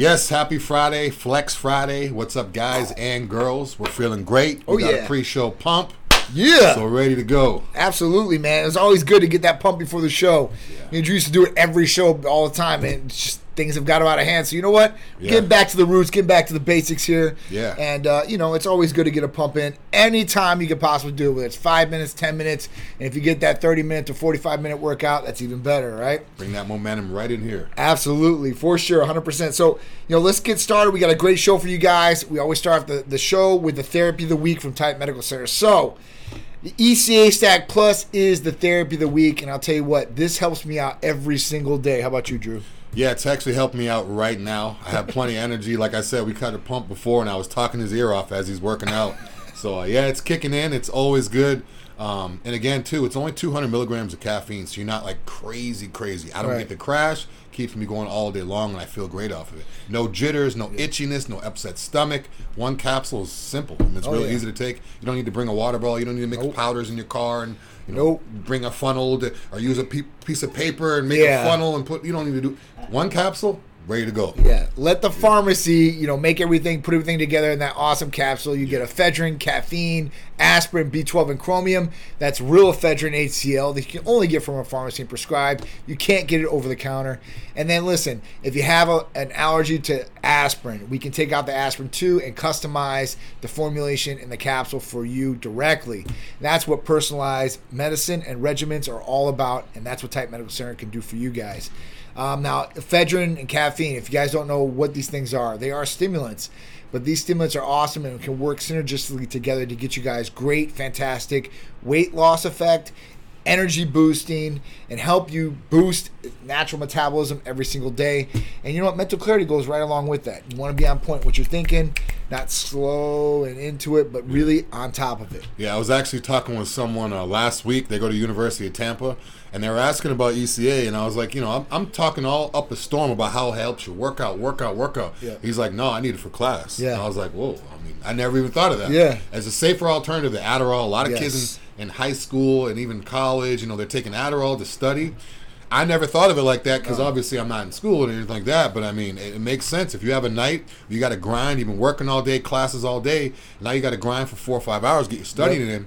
Yes, happy Friday, Flex Friday. What's up, guys and girls? We're feeling great. We Oh, got yeah. a pre-show pump, Yeah. so ready to go. Absolutely, man. It's always good to get that pump before the show. And Drew used to do it every show all the time, and just things have got out of hand. So you know what? Yeah. Getting back to the roots, getting back to the basics here. Yeah. And uh, you know, it's always good to get a pump in anytime you could possibly do it. Whether it's five minutes, ten minutes, and if you get that thirty minute to forty five minute workout, that's even better, right? Bring that momentum right in here. Absolutely, for sure, 100%. So, you know, let's get started. We got a great show for you guys. We always start off the, the show with the therapy of the week from Titan Medical Center. So, the ECA Stack Plus is the therapy of the week, and I'll tell you what, this helps me out every single day. How about you, Drew? Yeah, it's actually helping me out right now. I have plenty of energy. Like I said, we cut a pump before, and I was talking his ear off as he's working out. So uh, yeah, it's kicking in. It's always good. Um, and again, too, it's only 200 milligrams of caffeine, so you're not like crazy, crazy. I don't Right. get the crash. Keeps me going all day long, and I feel great off of it. No jitters, no itchiness, no upset stomach. One capsule is simple. I mean, it's Oh, really yeah. easy to take. You don't need to bring a water bottle. You don't need to mix powders in your car and you know, Nope. bring a funnel to, or use a pe- piece of paper and make Yeah. a funnel and put. You don't need to do one capsule. Ready to go. Yeah, let the pharmacy, you know, make everything, put everything together in that awesome capsule. You get ephedrine, caffeine, aspirin, B12, and chromium. That's real ephedrine HCl that you can only get from a pharmacy and prescribed. You can't get it over the counter. And then listen, if you have a, an allergy to aspirin, we can take out the aspirin too and customize the formulation in the capsule for you directly. That's what personalized medicine and regimens are all about, and that's what Titan Medical Center can do for you guys. Um, now, ephedrine and caffeine, if you guys don't know what these things are, they are stimulants. But these stimulants are awesome and can work synergistically together to get you guys great, fantastic weight loss effect, energy boosting, and help you boost natural metabolism every single day. And you know what? Mental clarity goes right along with that. You want to be on point with what you're thinking, not slow and into it, but really on top of it. Yeah, I was actually talking with someone uh, last week. They go to University of Tampa, and they were asking about ECA, and I was like, you know, I'm, I'm talking all up a storm about how it helps you work out, work out, work out. Yeah. He's like, no, I need it for class. Yeah. And I was like, whoa. I mean, I never even thought of that. Yeah. As a safer alternative to Adderall, a lot of Yes. kids in, in high school and even college, you know, they're taking Adderall to study. I never thought of it like that because obviously I'm not in school or anything like that. But I mean, it, it makes sense. If you have a night, you got to grind. You've been working all day, classes all day. Now you got to grind for four or five hours, get your studying in.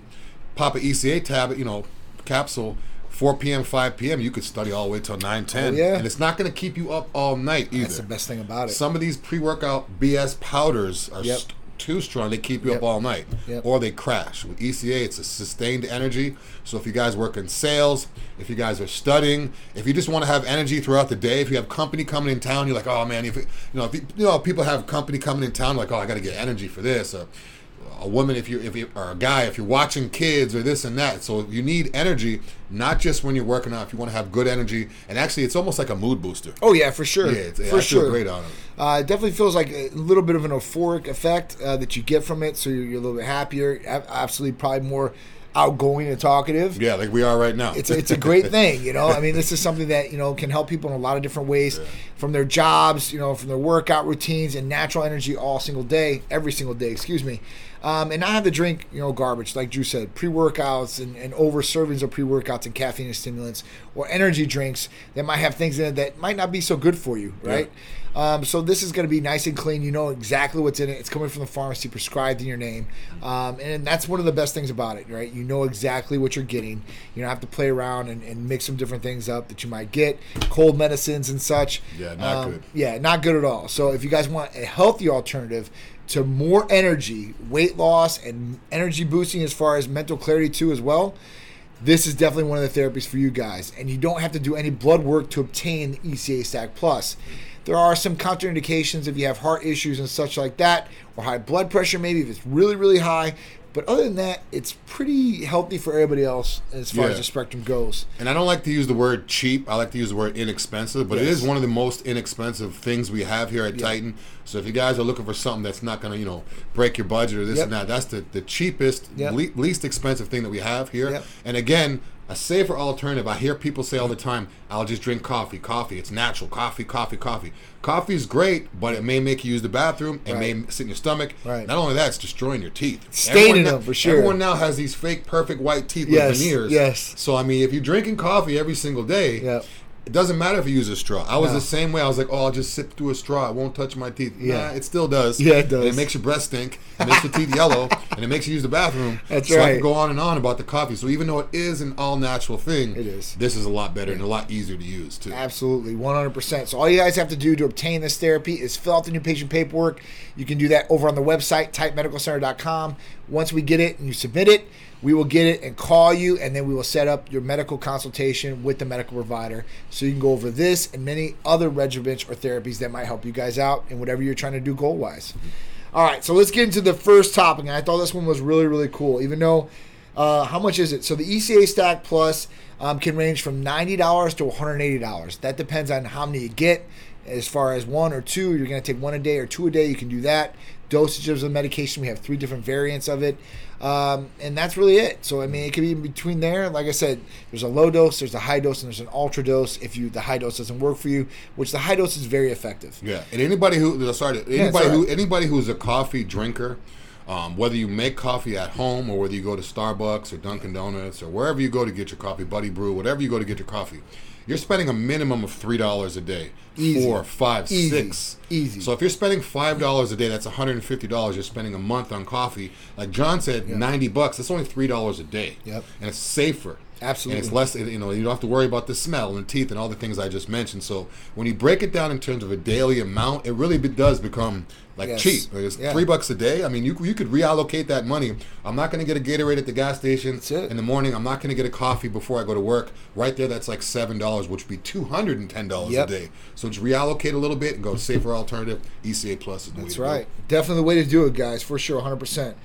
Pop a ECA tablet, you know, capsule. 4 p.m., 5 p.m. You could study all the way till 9, 10. Oh, yeah. And it's not going to keep you up all night either. That's the best thing about it. Some of these pre-workout BS powders are Yep. st- too strong. They keep you Yep. up all night, Yep. or they crash. With ECA, it's a sustained energy. So if you guys work in sales, if you guys are studying, if you just want to have energy throughout the day, if you have company coming in town, you're like, oh man, if you know, if you, you know, people have company coming in town, like, oh, I got to get energy for this. Or, a woman if you if you or a guy if you're watching kids or this and that so you need energy not just when you're working out if you want to have good energy and actually it's almost like a mood booster Oh yeah, for sure. yeah it's, for I sure. great on it Uh, it definitely feels like a little bit of an euphoric effect uh, that you get from it. So you're, you're a little bit happier. Absolutely, probably more outgoing and talkative. Yeah, like we are right now. It's a, it's a great thing, you know. I mean, this is something that you know can help people in a lot of different ways, from their jobs, you know, from their workout routines and natural energy all single day, every single day. Excuse me, um, and not have to drink, you know, garbage like Drew said, pre-workouts and, and over servings of pre-workouts and caffeine and stimulants or energy drinks that might have things in it that might not be so good for you, right? Um, so this is going to be nice and clean. You know exactly what's in it. It's coming from the pharmacy, prescribed in your name, um, and that's one of the best things about it, right? You know exactly what you're getting. You don't have to play around and, and mix some different things up that you might get, cold medicines and such. Yeah, not good. Yeah, not good at all. So if you guys want a healthy alternative to more energy, weight loss, and energy boosting as far as mental clarity too as well. This is definitely one of the therapies for you guys, and you don't have to do any blood work to obtain the ECA Stack Plus. There are some contraindications if you have heart issues and such like that, or high blood pressure, maybe if it's really, really high. But other than that, it's pretty healthy for everybody else as far Yeah. as the spectrum goes. and I don't like to use the word cheap. I like to use the word inexpensive, but it Yes. is one of the most inexpensive things we have here at Titan. So if you guys are looking for something that's not going to, you know, break your budget or this Yep. and that, that's the, the cheapest, Yep. le- least expensive thing that we have here. Yep. And again, a safer alternative. I hear people say all the time, "I'll just drink coffee. Coffee, it's natural. Coffee, coffee, coffee." Coffee is great, but it may make you use the bathroom. It may sit in your stomach. Right. Not only that, it's destroying your teeth. Staining them, for sure. Everyone now has these fake, perfect white teeth Yes, with veneers. yes. So I mean, if you're drinking coffee every single day, Yep. It doesn't matter if you use a straw. I was No. the same way. I was like, oh, I'll just sip through a straw. It won't touch my teeth. Yeah. Nah, it still does. Yeah, it does. And it makes your breath stink. It makes your teeth yellow. And it makes you use the bathroom. That's so I can go on and on about the coffee. So even though it is an all natural thing, It is. This is a lot better and a lot easier to use too. Absolutely, 100%. So all you guys have to do to obtain this therapy is fill out the new patient paperwork. You can do that over on the website, titanmedicalcenter.com. Once we get it and you submit it, we will get it and call you, and then we will set up your medical consultation with the medical provider so you can go over this and many other regimens or therapies that might help you guys out in whatever you're trying to do goal wise. All right, so let's get into the first topic. I thought this one was really, really cool, even though uh, how much is it? So the ECA Stack Plus um, can range from ninety dollars to one hundred eighty dollars. That depends on how many you get. As far as one or two, you're going to take one a day or two a day. You can do that. Dosages of the medication, we have three different variants of it, um, and that's really it. So I mean, it could be in between there. Like I said, there's a low dose, there's a high dose, and there's an ultra dose. If you the high dose doesn't work for you, which the high dose is very effective. Yeah, and anybody who sorry, anybody who right. anybody who's a coffee drinker, um, whether you make coffee at home or whether you go to Starbucks or Dunkin' Donuts or wherever you go to get your coffee, Buddy Brew, whatever you go to get your coffee, you're spending a minimum of three dollars a day, Easy. four, five, Easy. six. Easy. So if you're spending five dollars a day, that's 150 dollars. You're spending a month on coffee. Like John said, 90 bucks. That's only three dollars a day. Yep. and it's safer. Absolutely. And it's less, you know, you don't have to worry about the smell and teeth and all the things I just mentioned. So when you break it down in terms of a daily amount, it really does become like Yes. cheap. Like, it's Yeah. three bucks a day. I mean, you you could reallocate that money. I'm not going to get a Gatorade at the gas station in the morning. I'm not going to get a coffee before I go to work. Right there, that's like seven dollars, which would be two hundred and ten dollars Yep. a day. So just reallocate a little bit and go safer alternative. ECA Plus is the way That's go. right. Definitely the way to do it, guys, for sure, 100%.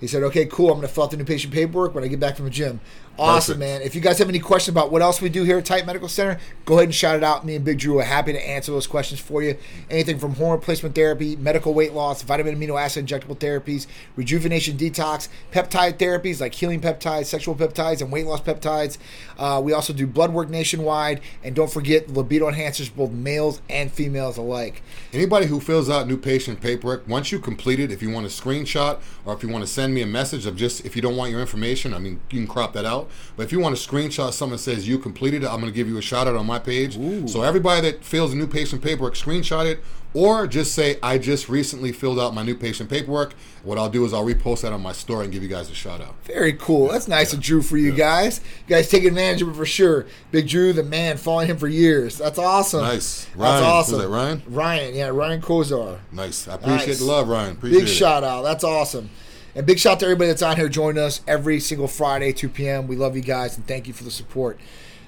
He said, okay, cool. I'm going to fill out the new patient paperwork when I get back from the gym. Awesome, Perfect. man. If you guys have any questions about what else we do here at Titan Medical Center, go ahead and shout it out. Me and Big Drew are happy to answer those questions for you. Anything from hormone replacement therapy, medical weight loss, vitamin amino acid injectable therapies, rejuvenation detox, peptide therapies like healing peptides, sexual peptides, and weight loss peptides. Uh, we also do blood work nationwide. And don't forget libido enhancers, both males and females alike. Anybody who fills out new patient paperwork, once you complete it, if you want a screenshot or if you want to send me a message of just if you don't want your information, I mean, you can crop that out. But if you want to screenshot something that says you completed it, I'm going to give you a shout out on my page. So everybody that fills a new patient paperwork, screenshot it or just say, I just recently filled out my new patient paperwork. What I'll do is I'll repost that on my story and give you guys a shout out. Very cool. That's nice of Drew for you guys. You guys take advantage of it for sure. Big Drew, the man, following him for years. That's awesome. Nice. That's Ryan. awesome. Was that Ryan? Ryan, yeah, Ryan Kozar. Nice. I appreciate Nice. the love, Ryan. Appreciate Big it. shout out. That's awesome. And big shout out to everybody that's on here joining us every single Friday, 2 p.m. We love you guys and thank you for the support.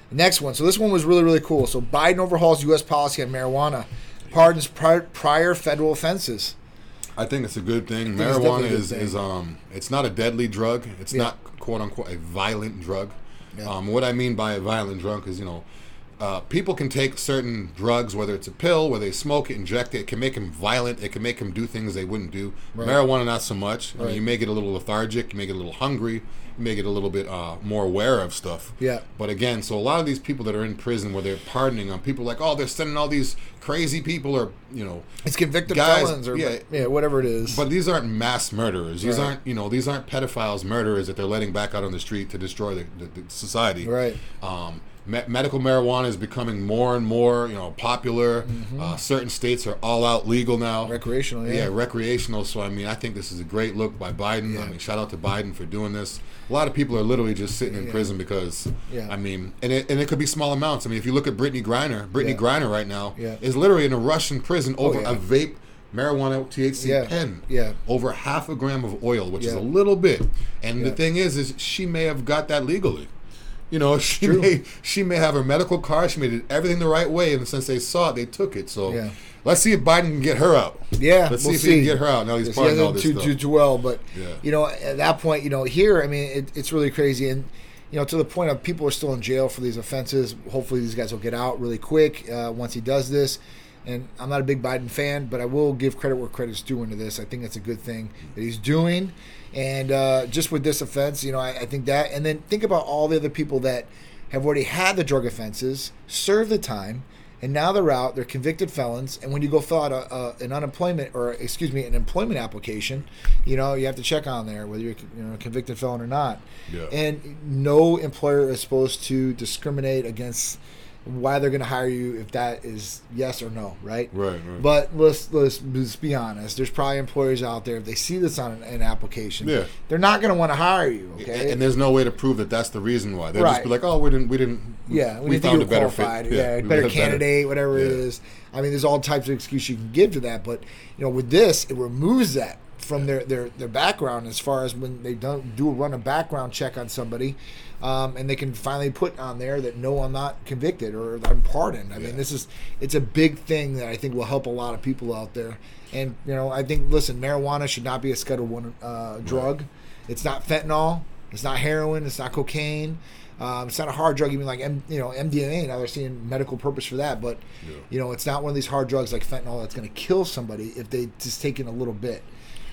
Next one. So this one was really, really cool. So Biden overhauls U.S. policy on marijuana, pardons prior, prior federal offenses. I think it's a good thing. think it's definitely a Marijuana is, thing. is um it's not a deadly drug. It's Yeah. not quote unquote a violent drug. Yeah. Um, what I mean by a violent drug is you know uh, people can take certain drugs, whether it's a pill, where they smoke it, inject it. It can make them violent. It can make them do things they wouldn't do. Right. Marijuana, not so much. I mean, you may get a little lethargic. You may get a little hungry. You may get a little bit uh, more aware of stuff. Yeah. But again, so a lot of these people that are in prison, where they're pardoning on people like, oh, they're sending all these crazy people, or you know, It's convicted Guys, felons or yeah. yeah, whatever it is. but these aren't mass murderers. These Right. aren't, you know, these aren't pedophiles, murderers that they're letting back out on the street to destroy the, the, the society. Right. Um, me- medical marijuana is becoming more and more, you know, popular. Mm-hmm. Uh, certain states are all out legal now. Recreational, yeah. Yeah, recreational. So I mean, I think this is a great look by Biden. Yeah. I mean, shout out to Biden for doing this. A lot of people are literally just sitting in Yeah. prison because, Yeah. I mean, and it, and it could be small amounts. I mean, if you look at Brittney Griner, Brittney Yeah. Griner right now Yeah. is literally in a Russian prison over yeah. a vape marijuana THC Yeah. pen Yeah. over half a gram of oil, which is a little bit. And the thing is, is she may have got that legally. You know, she True. may she may have her medical card. She may did everything the right way, and since they saw it, they took it. So Yeah. let's see if Biden can get her out. Yeah, let's we'll see if see. he can get her out. Now he's Yes, part of he all this too, too well, but Yeah. you know, at that point, you know, here, I mean, it, it's really crazy, and you know, to the point of people are still in jail for these offenses. Hopefully, these guys will get out really quick uh, once he does this. And I'm not a big Biden fan, but I will give credit where credit's due into this. I think that's a good thing that he's doing, and uh, just with this offense, you know, I, I think that. And then think about all the other people that have already had the drug offenses, served the time, and now they're out. They're convicted felons, and when you go fill out a, a, an unemployment or excuse me, an employment application, you know you have to check on there whether you're you know, a convicted felon or not. Yeah. And no employer is supposed to discriminate against why they're going to hire you if that is yes or no, right? Right, right. But let's let's just be honest. There's probably employers out there if they see this on an, an application, Yeah. they're not going to want to hire you. Okay, And, and there's no way to prove that that's the reason why. They'll Right. just be like, "Oh, we didn't, we didn't, Yeah, we, we found a better qualified. fit. Yeah, we better candidate, whatever it Yeah. is. I mean, there's all types of excuse you can give to that, but you know, with this, it removes that from their, their, their background as far as when they don't do run a background check on somebody, um, and they can finally put on there that no, I'm not convicted or I'm pardoned. I Yeah. mean, this is it's a big thing that I think will help a lot of people out there. And you know, I think listen, marijuana should not be a Schedule One uh, drug. It's not fentanyl. It's not heroin. It's not cocaine. Um, it's not a hard drug, even like M, you know MDMA. Now they're seeing medical purpose for that, but Yeah. you know it's not one of these hard drugs like fentanyl that's going to kill somebody if they just take in a little bit.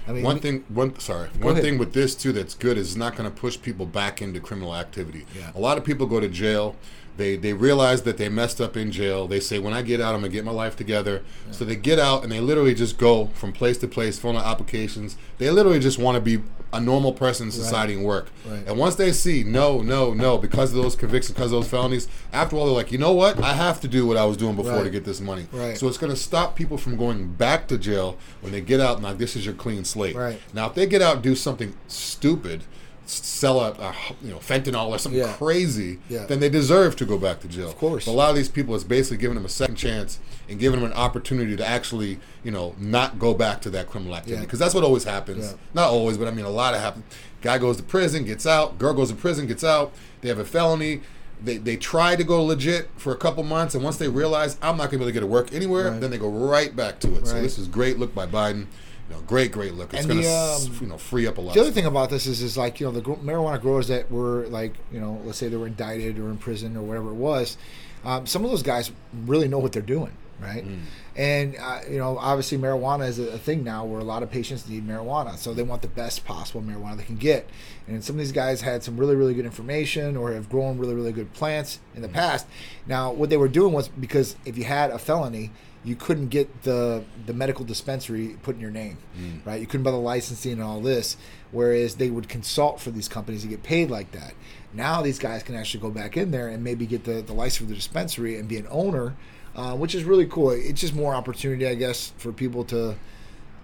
I mean, One we- thing, one sorry, one ahead. thing with this too that's good is it's not going to push people back into criminal activity. Yeah. A lot of people go to jail. They they realize that they messed up in jail. They say, when I get out, I'm gonna get my life together. So they get out and they literally just go from place to place, filling out applications. They literally just want to be a normal person in society and work. Right. And once they see no, no, no, because of those convictions, because of those felonies, after all, they're like, you know what? I have to do what I was doing before to get this money. Right. So it's going to stop people from going back to jail when they get out. Now like, this is your clean slate. Right. Now, if they get out and do something stupid, sell a, a you know fentanyl or something Yeah. crazy, Yeah. then they deserve to go back to jail. Of course. But a lot of these people, it's basically giving them a second chance and giving them an opportunity to actually, you know, not go back to that criminal activity. Yeah. Because that's what always happens. Yeah. Not always, but I mean, a lot of happens. Guy goes to prison, gets out. Girl goes to prison, gets out. They have a felony. They, they try to go legit for a couple months, and once they realize I'm not going to be able to get to work anywhere, Right. then they go right back to it. So this is great look by Biden. You know, great, great look. It's going to um, you know free up a lot. The other thing about this is, is like you know the marijuana growers that were like you know let's say they were indicted or in prison or whatever it was. Um, some of those guys really know what they're doing, right? Mm. And uh, you know obviously marijuana is a, a thing now where a lot of patients need marijuana, so they want the best possible marijuana they can get. And some of these guys had some really really good information or have grown really really good plants in Mm. the past. Now what they were doing was because if you had a felony. You couldn't get the the medical dispensary put in your name, Mm. right? You couldn't buy the licensing and all this. Whereas they would consult for these companies to get paid like that. Now these guys can actually go back in there and maybe get the, the license for the dispensary and be an owner, uh, which is really cool. It's just more opportunity, I guess, for people to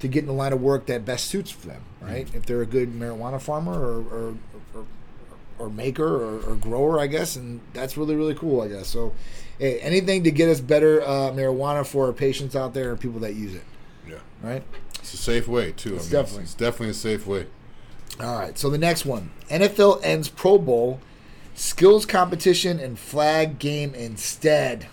to get in the line of work that best suits for them, right? If they're a good marijuana farmer or or, or, or maker or, or grower, I guess, and that's really really cool, I guess. So, hey, anything to get us better uh, marijuana for our patients out there and people that use it, yeah, right? it's a safe way too. It's I mean, definitely- it's definitely a safe way. All right, so the next one NFL ends Pro Bowl, skills competition, and flag game instead.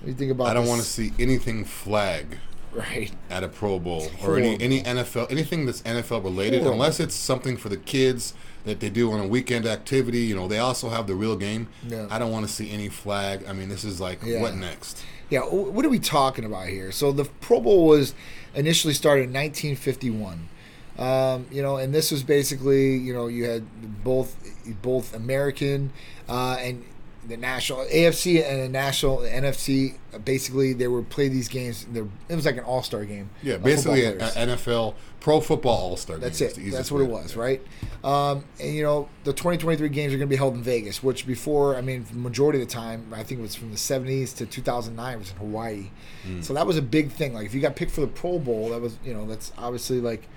What do you think about I don't this? want to see anything flag Right. at a Pro Bowl or any, any NFL anything that's NFL related, Horrible. unless it's something for the kids that they do on a weekend activity. You know, they also have the real game. Yeah. I don't want to see any flag. I mean, this is like Yeah. what next? Yeah, what are we talking about here? So the Pro Bowl was initially started in 1951. Um, you know, and this was basically, you know, you had both both American uh, and the national AFC and the national NFC. uh, Basically, they were play these games. They're, it was like an All Star game. Yeah, basically a, players. a NFL pro football All Star. That's it. That's what it was, right? Um, and you know, the 2023 games are going to be held in Vegas, which before, I mean, the majority of the time, I think it was from the 70s to 2009, it was in Hawaii. So that was a big thing. Like, if you got picked for the Pro Bowl, that was, you know, that's obviously like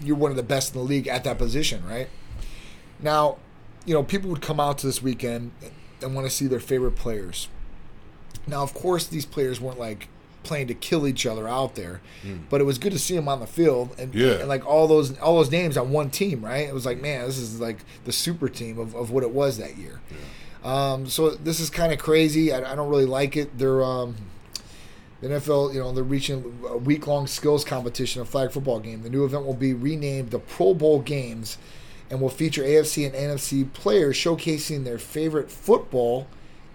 you're one of the best in the league at that position, right? Now, you know, people would come out to this weekend and want to see their favorite players. Now, of course, these players weren't like playing to kill each other out there, but it was good to see them on the field and, Yeah. and like all those all those names on one team, right? It was like, man, this is like the super team of, of what it was that year. Um, so this is kind of crazy. I, I don't really like it. They're um, the NFL, you know, they're reaching a week long skills competition, a flag football game. The new event will be renamed the Pro Bowl Games and will feature AFC and NFC players showcasing their favorite football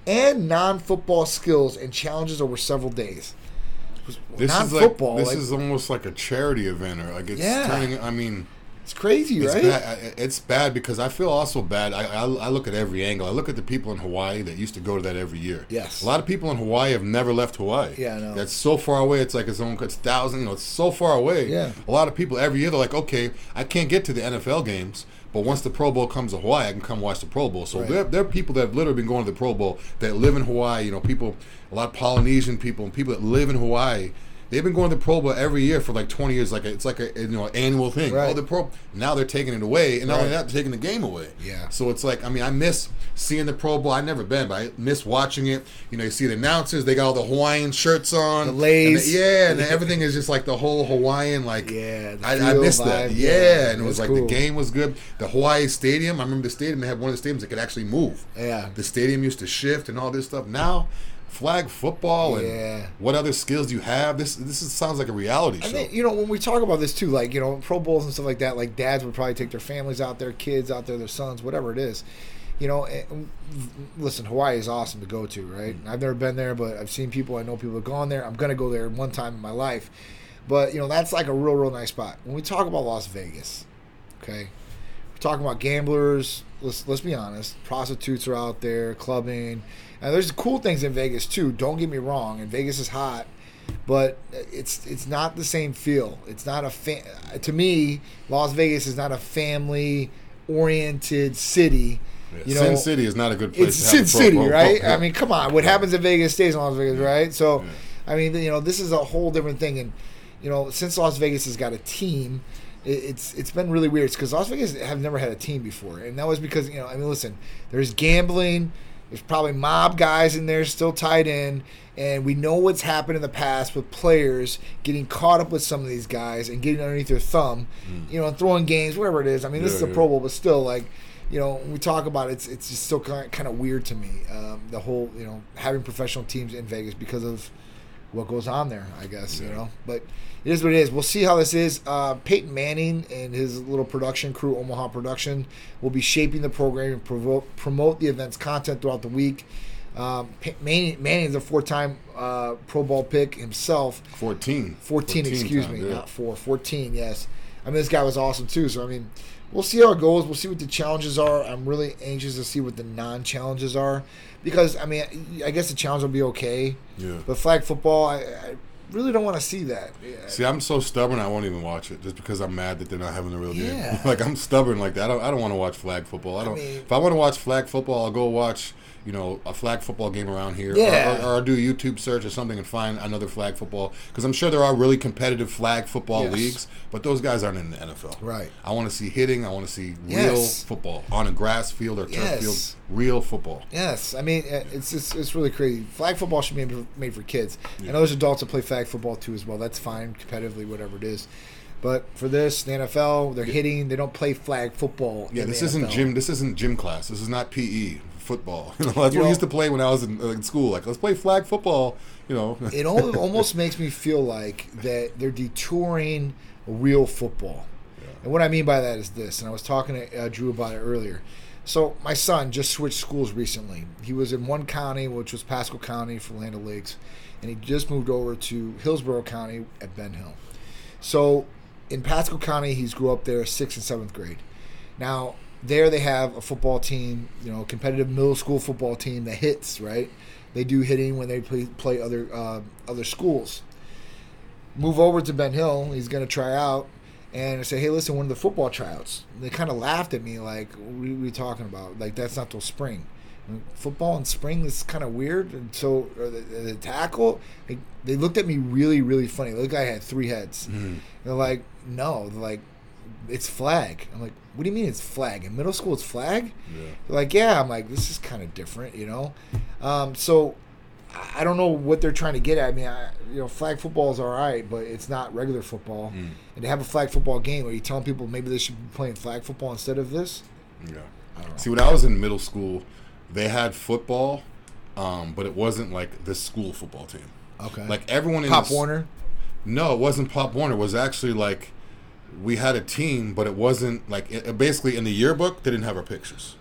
and non football skills and challenges over several days. This is like Non-football, this like- is almost like a charity event, or like it's Yeah. turning. I mean, It's crazy, It's right? bad. It's bad because I feel also bad. I, I, I look at every angle. I look at the people in Hawaii that used to go to that every year. Yes. A lot of people in Hawaii have never left Hawaii. Yeah, I know. That's so far away. It's like its own. It's thousand. You know, it's so far away. Yeah. A lot of people every year they're like, okay, I can't get to the NFL games, but once the Pro Bowl comes to Hawaii, I can come watch the Pro Bowl. So Right. there, there are people that have literally been going to the Pro Bowl that live in Hawaii. You know, people, a lot of Polynesian people and people that live in Hawaii. They've been going to Pro Bowl every year for like 20 years. Like a, it's like a you know annual thing. Right. Oh, the Pro. Now they're taking it away, and not only that, they're taking the game away. Yeah. So it's like I mean, I miss seeing the Pro Bowl. I've never been, but I miss watching it. You know, you see the announcers; they got all the Hawaiian shirts on, The leis. and the- yeah, and everything is just like the whole Hawaiian. Like, Yeah, I, I missed that. Yeah, yeah, and it was that's like cool. the game was good. The Hawaii Stadium. I remember the stadium. They had one of the stadiums that could actually move. Yeah. The stadium used to shift and all this stuff. Now. Flag football and Yeah. what other skills do you have? This this is, sounds like a reality show. think you know when we talk about this too, like you know Pro Bowls and stuff like that. Like dads would probably take their families out there, kids out there, their sons, whatever it is. You know, eh, and, listen, Hawaii is awesome to go to, right? Mm-hmm. I've never been there, but I've seen people. I know people have gone there. I'm gonna go there one time in my life, but you know that's like a real, real nice spot. When we talk about Las Vegas, okay, we're talking about gamblers. Let's let's be honest. Prostitutes are out there clubbing, and there's cool things in Vegas too. Don't get me wrong. And Vegas is hot, but it's it's not the same feel. It's not a fa- to me. Las Vegas is not a family oriented city. You know, Sin City is not a good place. it's to Sin have a City, pro- right? pro- I mean, come on. What happens in Vegas stays in Las Vegas, right? So, Yeah. I mean, you know, this is a whole different thing. And you know, since Las Vegas has got a team, it's it's been really weird because Las Vegas have never had a team before, and that was because you know, I mean, listen, there's gambling. There's probably mob guys in there still tied in, and we know what's happened in the past with players getting caught up with some of these guys and getting underneath their thumb, you know, and throwing games, whatever it is. I mean, this Mm. Yeah, is a yeah. Pro Bowl, but still, like, you know, when we talk about it, it's it's just still kind of, kind of weird to me. Um, the whole, you know, having professional teams in Vegas because of what goes on there, I guess, you know. But it is what it is. We'll see how this is. Uh, Peyton Manning and his little production crew, Omaha Production, will be shaping the program and promote, promote the event's content throughout the week. Um, Manning, is a four-time uh, Pro Bowl pick himself. 14. 14, excuse times, me, yeah. not four. 14, yes. I mean, this guy was awesome too. So I mean, we'll see how it goes. We'll see what the challenges are. I'm really anxious to see what the non-challenges are because I mean, I guess the challenge will be okay, Yeah. but flag football, I, I really don't want to see that. Yeah. See, I'm so stubborn. I won't even watch it just because I'm mad that they're not having the real Yeah. game. like I'm stubborn like that. I don't, I don't want to watch flag football. I don't. mean- if I want to watch flag football, I'll go watch you know a flag football game around here. Yeah. Or, or, or do a YouTube search or something and find another flag football because I'm sure there are really competitive flag football Yes. leagues, but those guys aren't in the NFL. Right. I want to see hitting. I want to see real Yes. football on a grass field or turf Yes. field. Real football. Yes, I mean uh, it's it's, it's really crazy. Flag football should be made for, kids. I know there's adults that play flag football too as well. That's fine, competitively, whatever it is. But for this, the NFL, they're hitting. They don't play flag football. Yeah, this isn't gym. This isn't gym class. This is not PE. Football. You know, that's You what know- we used to play when I was in, uh, in school. Like, let's play flag football. You know. it almost makes me feel like that they're detouring real football. And what I mean by that is this, and I was talking to uh, Drew about it earlier. So my son just switched schools recently. He was in one county, which was Pasco County for Land Lakes, and he just moved over to Hillsborough County at Ben Hill. So in Pasco County, he's grew up there, sixth and seventh grade. Now there they have a football team, you know, competitive middle school football team that hits. Right, they do hitting when they play play other uh, other schools. Move over to Ben Hill. He's going to try out, and I say, "Hey, listen, one of the football tryouts." They kind of laughed at me, like, "What are we talking about? Like, that's not till spring." Football in spring is kind of weird. And so the, the tackle, they, they looked at me really, really funny. The guy had three heads. Mm-hmm. They're like, no, they're like, it's flag. I'm like, what do you mean it's flag? In middle school, it's flag? Yeah. They're like, yeah. I'm like, this is kind of different, you know? Um, so I don't know what they're trying to get at. I mean, I, you know, flag football is all right, but it's not regular football. Mm. And to have a flag football game, are you telling people maybe they should be playing flag football instead of this? Yeah. I don't know. See, when I was in middle school, they had football, um, but it wasn't like the school football team. Okay. Like everyone in Pop the s- Warner? No, it wasn't Pop Warner. It was actually like we had a team, but it wasn't like it, basically in the yearbook they didn't have our pictures.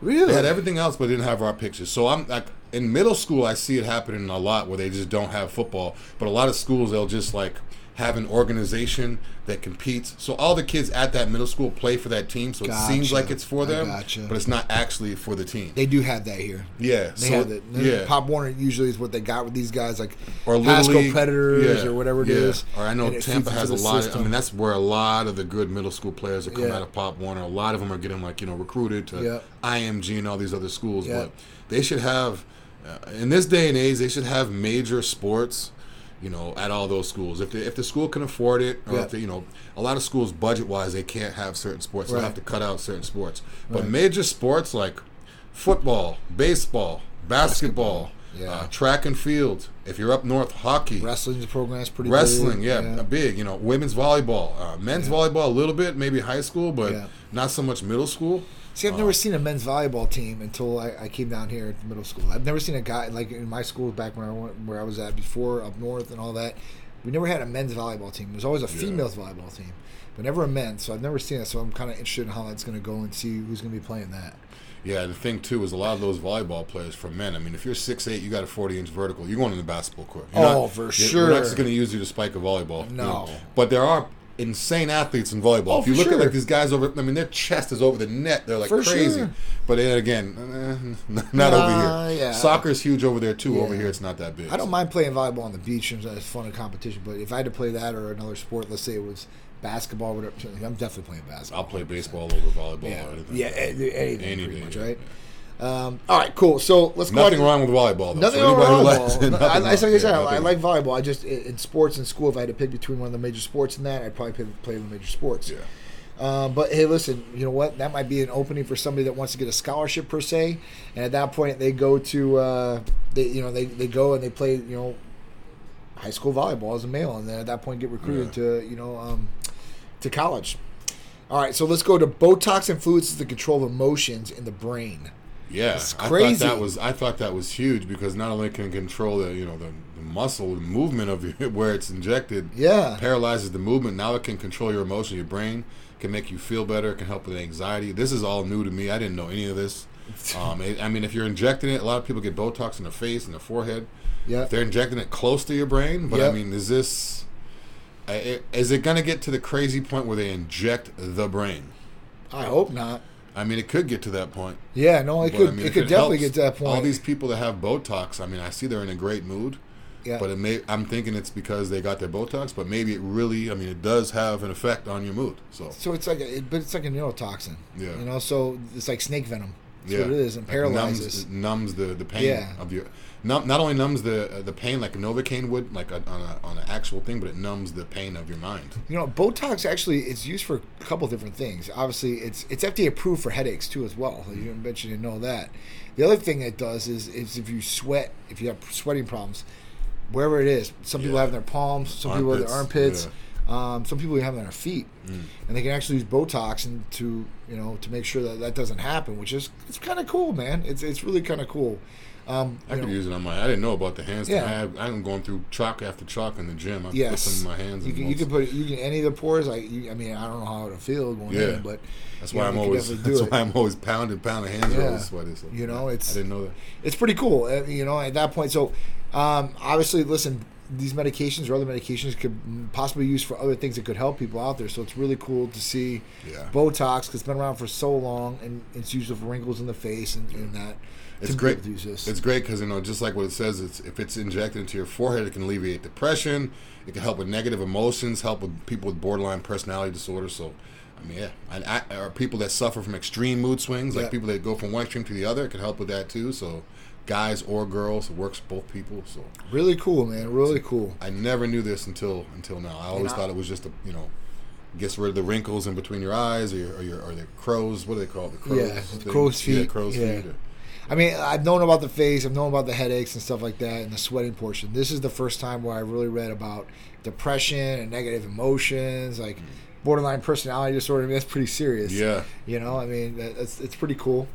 Really? They had everything else, but didn't have our pictures. So I'm like, in middle school, I see it happening a lot where they just don't have football. But a lot of schools, they'll just like have an organization that competes. So all the kids at that middle school play for that team. So it seems like it's for them, gotcha. but it's not actually for the team. They do have that here. yeah. They so, have it. Yeah. Pop Warner usually is what they got with these guys, like or Little Pasco League, Predators yeah, or whatever it yeah. is. Or I know Tampa has a lot. Of, I mean, that's where a lot of the good middle school players are coming Yeah. out of Pop Warner. A lot of them are getting like you know recruited to Yeah. IMG and all these other schools. Yeah. But they should have, uh, in this day and age, they should have major sports. You know, at all those schools, if the if the school can afford it, or Yeah. if they, you know, a lot of schools budget wise, they can't have certain sports. They'll have to cut out certain sports. But Right. major sports like football, baseball, basketball, Yeah. uh, track and field. If you're up north, hockey, wrestling's program's pretty wrestling, big. yeah, a big. You know, women's volleyball, uh, men's Yeah. volleyball a little bit, maybe high school, but Yeah. not so much middle school. See, I've never seen a men's volleyball team until I, I came down here at middle school. I've never seen a guy like in my school back when I went where I was at before up north and all that. We never had a men's volleyball team. There was always a females volleyball team, but never a men's. So I've never seen it. So I'm kind of interested in how that's going to go and see who's going to be playing that. Yeah, the thing too is a lot of those volleyball players for men. I mean, if you're six eight, you got a forty inch vertical. You're going in the basketball court. You're Oh, not- for you're- sure. We're not just going to use you to spike a volleyball. you No. know. but there are insane athletes in volleyball. Oh, if you look sure. at like these guys over, I mean, their chest is over the net. They're like For crazy. sure. But again, not Nah, over here. yeah. Soccer's huge over there too. Over here, it's not that big. I don't mind playing volleyball on the beach it's fun and competition. But if I had to play that or another sport, let's say it was basketball, whatever, I'm definitely playing basketball. I'll play baseball over volleyball. Yeah, or anything. yeah, anything Any pretty day, much, yeah. Um, all right, cool. So let's go. Nothing wrong with volleyball. Though. Nothing wrong with volleyball. No, I, I, like I said, I, like volleyball. I just in sports in school, if I had to pick between one of the major sports and that, I'd probably play, play the major sports. Yeah. Um, but hey, listen, you know what? That might be an opening for somebody that wants to get a scholarship per se, and at that point, they go to uh, they you know they, they go and they play you know high school volleyball as a male, and then at that point get recruited Yeah. to you know um, to college. All right, so let's go to Botox and fluids influences the control of emotions in the brain. Yeah, It's I thought that was I thought that was huge because not only can it control the you know the, the muscle the movement of your, where it's injected, Yeah. paralyzes the movement. Now it can control your emotion. Your brain can make you feel better. It can help with anxiety. This is all new to me. I didn't know any of this. Um, it- I mean, if you're injecting it, a lot of people get Botox in the face and the forehead. Yeah. They're injecting it close to your brain, but I mean, is this? Is it going to get to the crazy point where they inject the brain? I hope not. I mean, it could get to that point. Yeah, no, it But, could I mean, it could definitely helps get to that point. All these people that have Botox, I mean, I see they're in a great mood, yeah. but it may. I'm thinking it's because they got their Botox, but maybe it really. I mean, it does have an effect on your mood. So So it's like, a, but it's like a neurotoxin. Yeah. You know, so it's like snake venom. That's yeah, what it is, and Like, numbs, paralyzes. numbs the the pain Yeah. of your. Num, not only numbs the uh, the pain like Novocaine would, like a, on a, on an actual thing, but it numbs the pain of your mind. You know, Botox actually it's used for a couple different things. Obviously, it's it's FDA approved for headaches too as well. You didn't mention you know that. The other thing it does is is if you sweat, if you have sweating problems, wherever it is, some people Yeah. have in their palms, some people have their Armpits, armpits. Um, some people have it on their feet, Mm. and they can actually use Botox and to you know to make sure that that doesn't happen, which is it's kind of cool, man. It's it's really kind of cool. Um, I could know, use it on my. I didn't know about the hands. Yeah. I have, I'm going through chalk after chalk in the gym. I put Yes, some in my hands. You can, you can put you can any of the pores. Like you, I mean, I don't know how it'll feel going Yeah. in, but That's why know, I'm always. That's it. why I'm always pounding, pounding hands are Yeah. always sweaty. So You know, it's I didn't know that. it's pretty cool. uh, You know, at that point. So, um, obviously, listen, these medications or other medications could possibly be used for other things that could help people out there. So it's really cool to see Yeah. Botox because it's been around for so long and it's used for wrinkles in the face and, and that. It's great. to use this. It's great because you know, just like what it says, it's if it's injected into your forehead, it can alleviate depression. It can help with negative emotions, help with people with borderline personality disorder. So, I mean, yeah, and I, or people that suffer from extreme mood swings, like Yeah. people that go from one extreme to the other, it can help with that too. So, guys or girls, it works both people. So, really cool, man. Really cool. I never knew this until until now. I always I- thought it was just a you know. Gets rid of the wrinkles in between your eyes, or your, or, your, or the crows. What do they call it? The crows. Yeah, thing? crow's Yeah, feet, crow's yeah. feet. or- I mean, I've known about the face, I've known about the headaches and stuff like that, and the sweating portion. This is the first time where I really read about depression and negative emotions, like mm. Borderline personality disorder. I mean, that's pretty serious. Yeah. You know, I mean, that's it's pretty cool.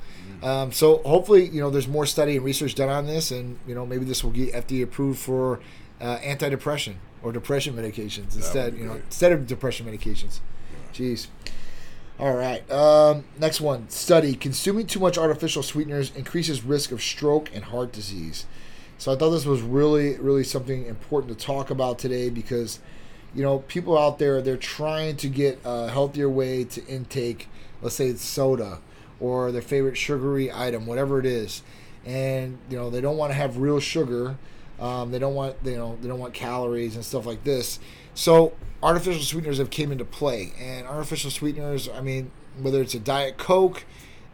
Um, so hopefully, you know, there's more study and research done on this, and you know, maybe this will get FDA approved for uh, antidepressant or depression medications instead. You know, instead of depression medications. Jeez. All right. Um, next one. Study: Consuming too much artificial sweeteners increases risk of stroke and heart disease. So I thought this was really, really something important to talk about today because, you know, people out there they're trying to get a healthier way to intake, let's say it's soda or their favorite sugary item, whatever it is, and you know they don't want to have real sugar. Um, they don't want you know they don't want calories and stuff like this. So artificial sweeteners have came into play, and artificial sweeteners. I mean, whether it's a diet coke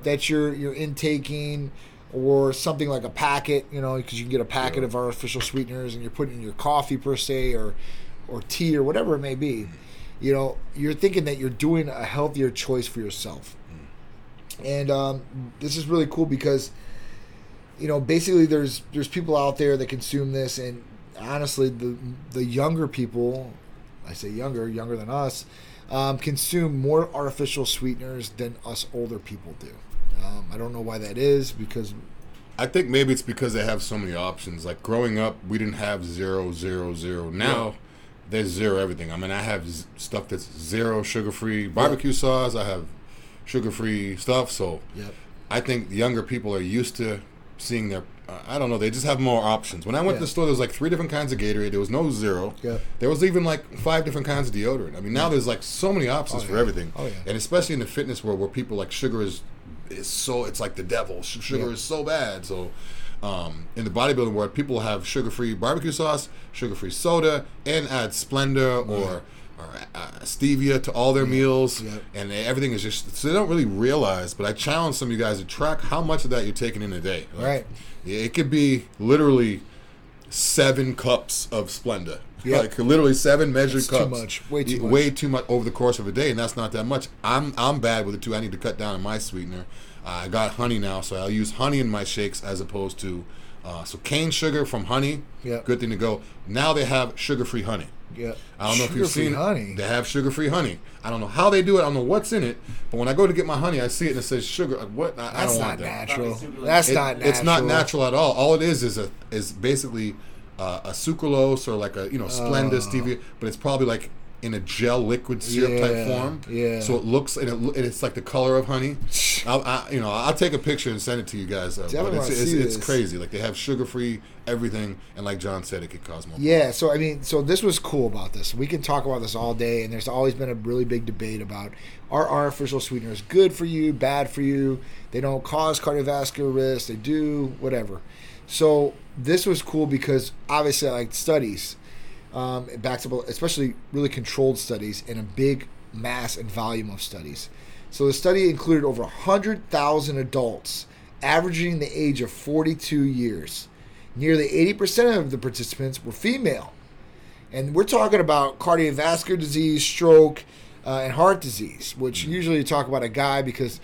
that you're you're intaking or something like a packet, you know, because you can get a packet Yeah. of artificial sweeteners and you're putting in your coffee per se or or tea or whatever it may be. You know, you're thinking that you're doing a healthier choice for yourself. And um, this is really cool because you know, basically there's there's people out there that consume this and honestly the the younger people, I say younger, younger than us, um, consume more artificial sweeteners than us older people do. Um, I don't know why that is because I think maybe it's because they have so many options. Like growing up, we didn't have zero, zero, zero. Now there's zero everything. I mean, I have z- stuff that's zero sugar free barbecue sauce. I have sugar free stuff. So Yep. I think younger people are used to seeing their. Uh, I don't know. They just have more options. When I went Yeah. to the store, there was like three different kinds of Gatorade. There was no zero. Yeah. There was even like five different kinds of deodorant. I mean, now there's like so many options Oh, for everything. Oh, yeah. And especially in the fitness world where people like sugar is is so it's like the devil. Sugar Yeah. is so bad. So. Um, in the bodybuilding world, people have sugar-free barbecue sauce, sugar-free soda, and add Splenda or, or uh, stevia to all their meals, Yeah. and everything is just so they don't really realize. But I challenge some of you guys to track how much of that you're taking in a day. Like, Right. It could be literally seven cups of Splenda. Yeah. Like literally seven measured That's too cups. much. Way too much. Way too much over the course of a day, and that's not that much. I'm I'm bad with it too. I need to cut down on my sweetener. Uh, I got honey now, so I'll use honey in my shakes as opposed to uh, so cane sugar from honey. Yeah. Good thing to go. Now they have sugar-free honey. yeah, I don't know if you've seen honey. They have sugar-free honey. I don't know how they do it. I don't know what's in it. But when I go to get my honey, I see it and it says sugar. Uh, What? I, I don't not want that. natural. Probably super- That's It- not natural. It's not natural at all. All it is is a is basically uh, a sucralose or like a you know Splenda stevia, but it's probably like in a gel liquid syrup type form. yeah. So it looks and, it, and it's like the color of honey. I'll, I, you know, I'll take a picture and send it to you guys. Uh, but it's it's, it's crazy. Like they have sugar free everything, and like John said, it could cause more. Yeah, so I mean, so this was cool about this. We can talk about this all day, and there's always been a really big debate about are artificial sweeteners good for you, bad for you? They don't cause cardiovascular risk, they do, whatever. So this was cool because obviously, like studies, um, it backs up, especially really controlled studies and a big mass and volume of studies. So the study included over 100,000 adults, averaging the age of 42 years. Nearly 80% of the participants were female. And we're talking about cardiovascular disease, stroke, uh, and heart disease, which usually you talk about a guy because,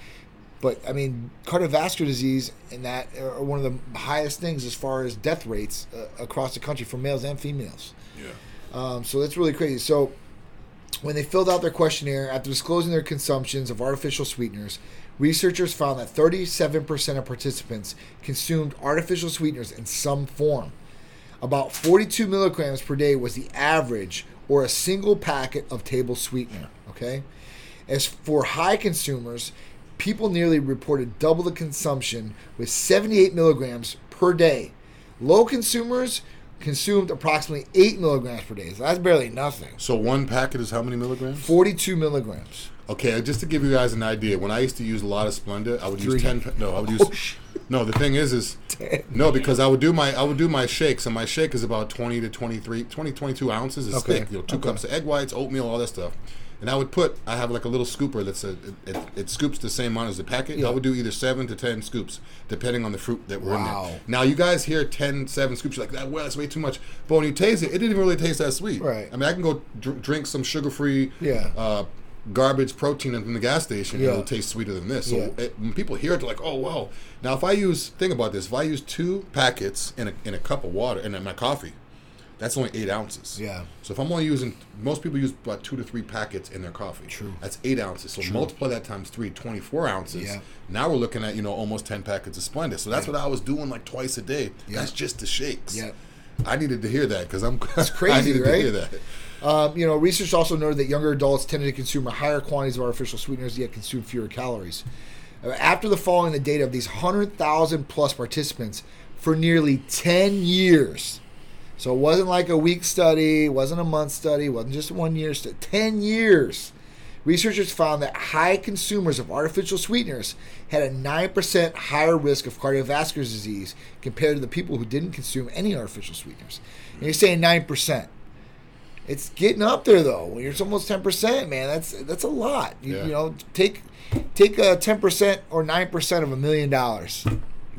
but I mean, cardiovascular disease and that are one of the highest things as far as death rates uh, across the country for males and females. Yeah. Um, so that's really crazy. So when they filled out their questionnaire after disclosing their consumptions of artificial sweeteners, researchers found that 37% of participants consumed artificial sweeteners in some form. About 42 milligrams per day was the average, or a single packet of table sweetener. Okay. As for high consumers, people nearly reported double the consumption with 78 milligrams per day. Low consumers consumed approximately 8 milligrams per day. So that's barely nothing. So one packet is how many milligrams? 42 milligrams. Okay, uh, just to give you guys an idea, when I used to use a lot of Splenda, I would Three. use ten. No, I would use. Oh, sh- no, the thing is, is Ten. no because I would do my I would do my shakes, and my shake is about twenty to 23, 20, 22 ounces. It's Okay, thick, you know, two okay. cups of egg whites, oatmeal, all that stuff. And I would put, I have like a little scooper that's a, it, it, it scoops the same amount as the packet. Yeah. I would do either seven to ten scoops, depending on the fruit that were in Wow. there. Now you guys hear 10, 7 scoops, you're like that. Well, that's way too much. But when you taste it, it didn't even really taste that sweet. Right. I mean, I can go dr- drink some sugar-free, Yeah. uh, garbage protein in the gas station, Yeah. it'll taste sweeter than this. So Yeah. it, when people hear it, they're like, "Oh, wow!" Now, if I use, think about this: if I use two packets in a in a cup of water and in my coffee, that's only eight ounces. Yeah. So if I'm only using, most people use about two to three packets in their coffee. True. That's eight ounces. So multiply that times three, 24 ounces. Yeah. Now we're looking at you know almost ten packets of Splenda. So that's what I was doing like twice a day. Yeah. That's just the shakes. Yeah. I needed to hear that because I'm. It's crazy, I needed right? to hear that. Um, you know, research also noted that younger adults tended to consume higher quantities of artificial sweeteners, yet consume fewer calories. Uh, After the following the data of these 100,000 plus participants for nearly 10 years, so it wasn't like a week study, it wasn't a month study, it wasn't just one year study, 10 years. Researchers found that high consumers of artificial sweeteners had a 9% higher risk of cardiovascular disease compared to the people who didn't consume any artificial sweeteners. And you're saying 9%. It's getting up there though. When you're almost ten percent, man, that's that's a lot. You, Yeah. you know, take take a ten percent or nine percent of a million dollars.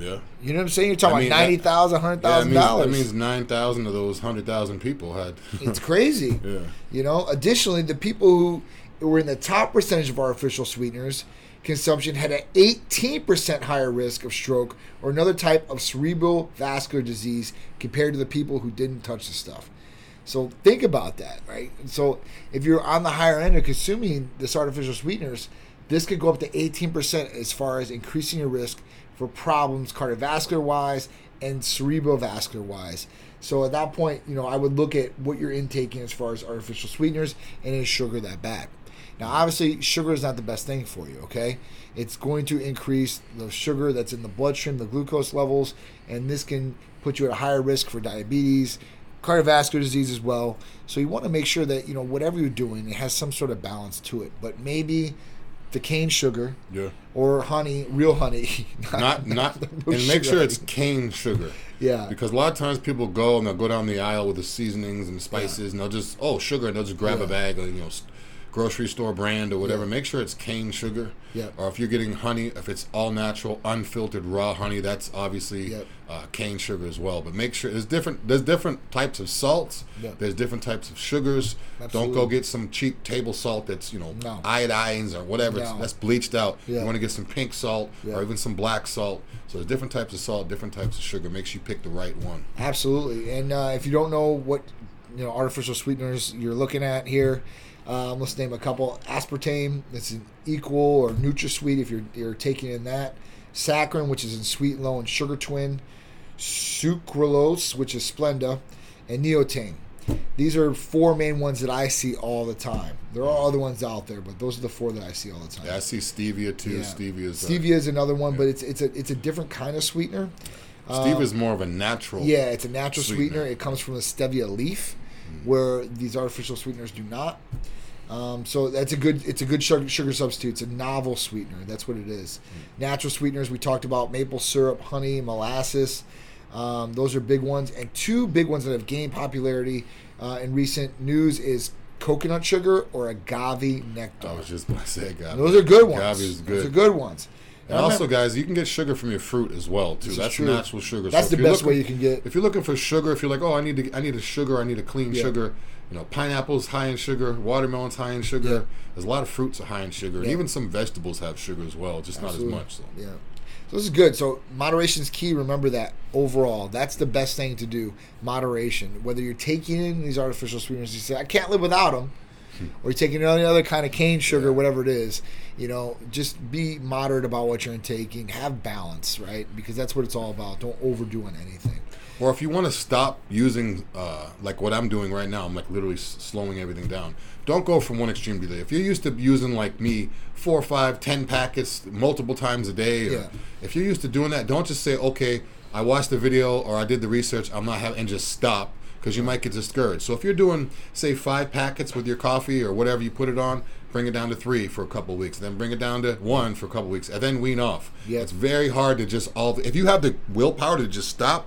Yeah. You know what I'm saying? You're talking I mean, about ninety thousand, hundred Yeah, that means, that means nine thousand of those hundred thousand people had. It's crazy. yeah. You know. Additionally, the people who were in the top percentage of artificial sweeteners consumption had an 18% higher risk of stroke or another type of cerebral vascular disease compared to the people who didn't touch the stuff. So think about that, right? So if you're on the higher end of consuming this artificial sweeteners, this could go up to 18% as far as increasing your risk for problems cardiovascular wise and cerebrovascular wise. So at that point, you know, I would look at what you're intaking as far as artificial sweeteners and sugar that bad. Now, obviously, sugar is not the best thing for you, okay? It's going to increase the sugar that's in the bloodstream, the glucose levels, and this can put you at a higher risk for diabetes, cardiovascular disease as well. So you want to make sure that, you know, whatever you're doing, it has some sort of balance to it. But maybe the cane sugar Yeah. or honey, real honey. Not not no and make sure it's cane sugar. Yeah. Because a lot of times people go and they'll go down the aisle with the seasonings and spices and they'll just oh sugar and they'll just grab Yeah. a bag and, you know grocery store brand or whatever. Yeah. Make sure it's cane sugar. Yep. Or if you're getting honey, if it's all natural, unfiltered raw honey, that's obviously Yep. uh, cane sugar as well. But make sure there's different there's different types of salts. Yep. There's different types of sugars. Absolutely. Don't go get some cheap table salt that's you know No. iodines or whatever. No. that's bleached out. Yeah. You want to get some pink salt Yeah. or even some black salt. So there's different types of salt, different types of sugar. Make sure you pick the right one. Absolutely. And uh, if you don't know what you know artificial sweeteners you're looking at here, um, let's name a couple. Aspartame, that's an equal or NutraSweet if you're you're taking in that. Saccharin, which is in Sweet'N Low and sugar twin. Sucralose, which is Splenda, and Neotame. These are four main ones that I see all the time. There are other ones out there, but those are the four that I see all the time. Yeah, I see stevia too. Yeah. Stevia is Stevia is another one, but it's it's a it's a different kind of sweetener. Stevia is more of a natural. Yeah, it's a natural sweetener. Sweetener. It comes from the stevia leaf, where these artificial sweeteners do not. Um, so that's a good. It's a good sugar, sugar substitute. It's a novel sweetener. That's what it is. Natural sweeteners. We talked about maple syrup, honey, molasses. Um, those are big ones, and two big ones that have gained popularity uh, in recent news is coconut sugar or agave nectar. I was just going to say agave. Those are good ones. Agave is good. Those are good ones. And I also, guys, you can get sugar from your fruit as well too. That's true. natural sugar. That's if the best way looking- you can get. If you're looking for sugar, if you're like, oh, I need to, I need a sugar, I need a clean Yeah. sugar. You know, pineapples high in sugar, watermelons high in sugar. Yeah. There's a lot of fruits are high in sugar, and Yeah. even some vegetables have sugar as well, just Absolutely. not as much. So. Yeah. So this is good. So moderation is key. Remember that overall. That's the best thing to do. Moderation. Whether you're taking in these artificial sweeteners, you say I can't live without them, hmm. or you're taking any other kind of cane sugar, Yeah. whatever it is. You know, just be moderate about what you're taking. Have balance, right? Because that's what it's all about. Don't overdo on anything. Or if you want to stop using, uh, like what I'm doing right now, I'm like literally s- slowing everything down. Don't go from one extreme to the other. If you're used to using like me, four, five, ten packets multiple times a day, or Yeah. if you're used to doing that, don't just say, okay, I watched the video or I did the research, I'm not having, and just stop because you might get discouraged. So if you're doing, say, five packets with your coffee or whatever you put it on, bring it down to three for a couple weeks, then bring it down to one for a couple weeks, and then wean off. Yeah. It's very hard to just all. If you have the willpower to just stop,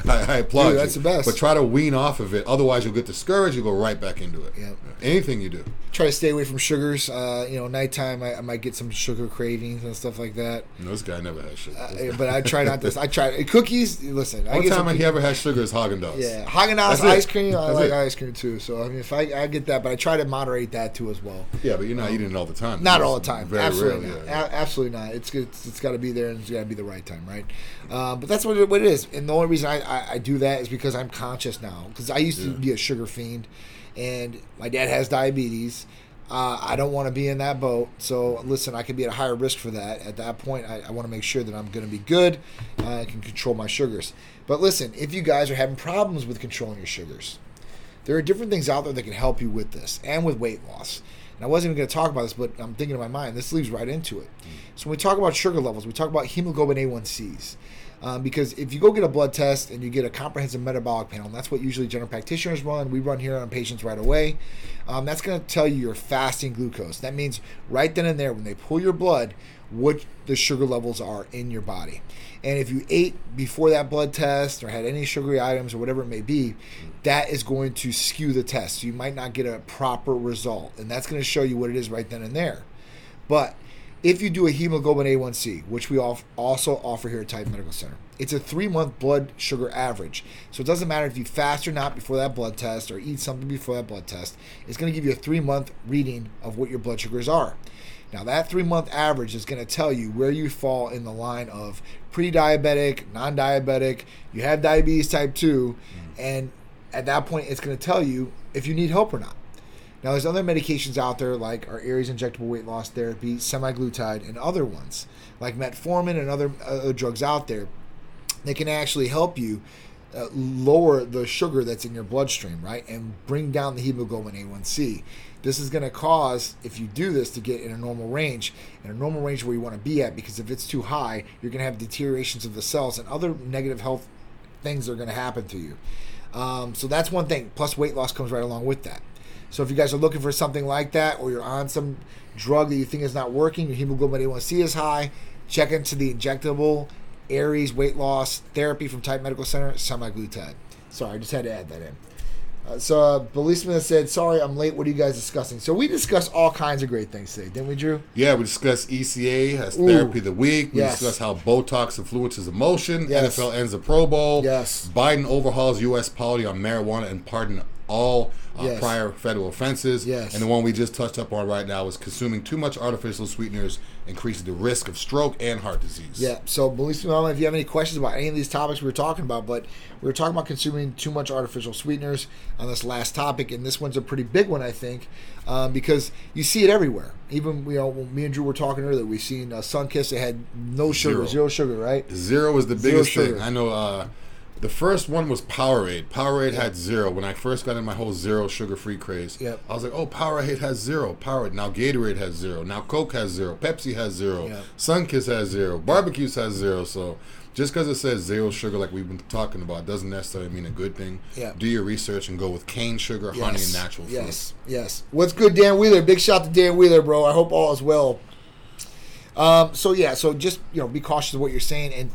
I, I applaud Dude, that's you. the best. But try to wean off of it. Otherwise, you'll get discouraged. You'll go right back into it. Yeah. Anything you do. Try to stay away from sugars. Uh, you know, nighttime I, I might get some sugar cravings and stuff like that. No, this guy never has sugar. Uh, but I try not to. I try cookies. Listen, I get time he ever had sugar is Haagen Dazs. Yeah, Haagen Dazs it. ice cream. I That's like it. ice cream too. So I mean, if I, I get that, but I try to moderate that too as well. Yeah, but you're not eating it all the time. Not all the time. Very absolutely rarely. not. yeah. A- absolutely not. It's. It's, it's got to be there, and it's got to be the right time, right? Uh, but that's what it, what it is. And the only reason I, I, I do that is because I'm conscious now. Because I used to be a sugar fiend, and my dad has diabetes. Uh, I don't want to be in that boat. So listen, I could be at a higher risk for that. At that point, I, I want to make sure that I'm going to be good. Uh, I can control my sugars. But listen, if you guys are having problems with controlling your sugars, there are different things out there that can help you with this and with weight loss. And I wasn't even going to talk about this, but I'm thinking in my mind, this leads right into it. So when we talk about sugar levels, we talk about hemoglobin A1Cs. Um, because if you go get a blood test and you get a comprehensive metabolic panel, that's what usually general practitioners run. We run here on patients right away. Um, that's going to tell you your fasting glucose. That means right then and there, when they pull your blood, what the sugar levels are in your body. And if you ate before that blood test or had any sugary items or whatever it may be, that is going to skew the test. You might not get a proper result. And that's going to show you what it is right then and there. But if you do a hemoglobin A1C, which we also offer here at Titan Medical Center, it's a three month blood sugar average. So it doesn't matter if you fast or not before that blood test or eat something before that blood test, it's going to give you a three month reading of what your blood sugars are. Now, that three month average is going to tell you where you fall in the line of pre diabetic, non diabetic, you have diabetes type 2, mm-hmm. and at that point, it's going to tell you if you need help or not. Now, there's other medications out there like our Aries injectable weight loss therapy, semaglutide, and other ones like metformin and other, other drugs out there that can actually help you uh, lower the sugar that's in your bloodstream, right, and bring down the hemoglobin A1C. This is going to cause, if you do this, to get in a normal range, in a normal range where you want to be at, because if it's too high, you're going to have deteriorations of the cells and other negative health things are going to happen to you. Um, so that's one thing. Plus, weight loss comes right along with that. So if you guys are looking for something like that, or you're on some drug that you think is not working, your hemoglobin A1C is high, check into the injectable Aries weight loss therapy from Titan Medical Center, semaglutide. Sorry, I just had to add that in. Uh, so, uh, Bellissima said, Sorry, I'm late. What are you guys discussing? So, we discussed all kinds of great things today, didn't we, Drew? Yeah, we discussed ECA as Ooh. therapy of the week. We yes. discussed how Botox influences emotion. Yes. NFL ends the Pro Bowl. Yes. Biden overhauls U.S. policy on marijuana and pardon all uh, yes. prior federal offenses. Yes. And the one we just touched up on right now is consuming too much artificial sweeteners increases the risk of stroke and heart disease. Yeah. So, Melissa, if you have any questions about any of these topics we were talking about, but we were talking about consuming too much artificial sweeteners on this last topic, and this one's a pretty big one, I think, um, because you see it everywhere. Even you know, when me and Drew were talking earlier, We've seen uh, Sunkist. It had no sugar, zero, zero sugar, right? Zero was the biggest thing. I know. Uh, the first one was Powerade. Powerade yep. had zero. When I first got in my whole zero sugar free craze, yep. I was like, oh, Powerade has zero. Powerade. Now Gatorade has zero. Now Coke has zero. Pepsi has zero. Yep. Sunkist has zero. Barbecues has zero. So just because it says zero sugar, like we've been talking about, doesn't necessarily mean a good thing. Yeah. Do your research and go with cane sugar, yes. honey, and natural Yes. Yes. What's good, Dan Wheeler? Big shout to Dan Wheeler, bro. I hope all is well. Um, so yeah, so just you know, be cautious of what you're saying and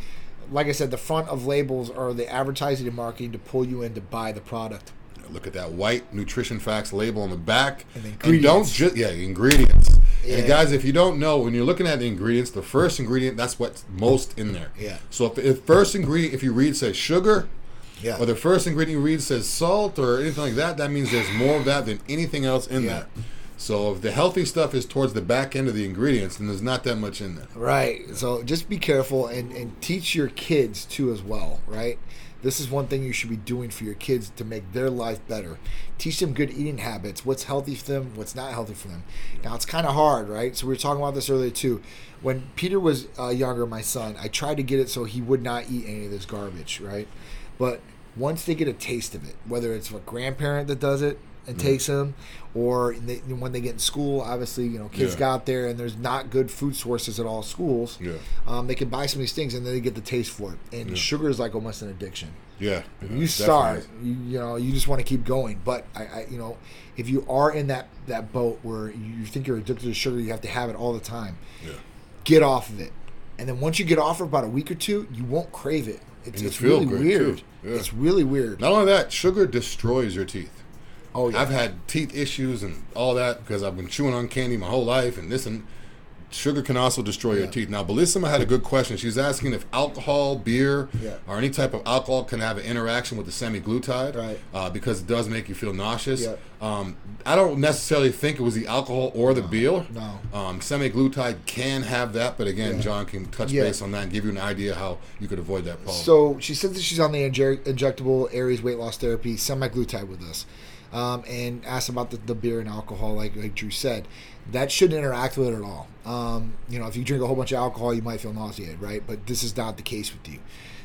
like I said, the front of labels are the advertising and marketing to pull you in to buy the product. Look at that white nutrition facts label on the back. And, and don't just yeah ingredients. Yeah. And guys, if you don't know, when you're looking at the ingredients, the first ingredient that's what's most in there. Yeah. So if the first ingredient, if you read says sugar, yeah. or the first ingredient you read says salt or anything like that, that means there's more of that than anything else in yeah. there. So if the healthy stuff is towards the back end of the ingredients, then there's not that much in there. Right. So just be careful and, and teach your kids too as well, right? This is one thing you should be doing for your kids to make their life better. Teach them good eating habits, what's healthy for them, what's not healthy for them. Now, it's kind of hard, right? So, we were talking about this earlier too. When Peter was uh, younger, my son, I tried to get it so he would not eat any of this garbage, right? But once they get a taste of it, whether it's a grandparent that does it, and mm-hmm. takes them, or they, when they get in school, obviously, you know, kids yeah. got there and there's not good food sources at all schools. Yeah. Um, they can buy some of these things and then they get the taste for it. And yeah. sugar is like almost an addiction. Yeah. yeah you start, you, you, know, you just want to keep going. But I, I, you know, if you are in that that boat where you think you're addicted to sugar, you have to have it all the time. Yeah. Get off of it, and then once you get off for about a week or two, you won't crave it. It's, it's really weird. It's really weird. Not only that, sugar destroys your teeth. Oh yeah. I've had teeth issues and all that because I've been chewing on candy my whole life, and this and sugar can also destroy yeah. your teeth. Now, Bellissima had a good question. She's asking if alcohol, beer, yeah. or any type of alcohol can have an interaction with the semaglutide, right? Uh, because it does make you feel nauseous. Yeah. Um, I don't necessarily think it was the alcohol or the no, beer. No. Um, semaglutide can have that, but again, John can touch base on that and give you an idea how you could avoid that problem. So she says that she's on the injectable Aries weight loss therapy, semaglutide with us. Um, and asked about the, the beer and alcohol, like like Drew said. That shouldn't interact with it at all. Um, you know, if you drink a whole bunch of alcohol, you might feel nauseated, right? But this is not the case with you.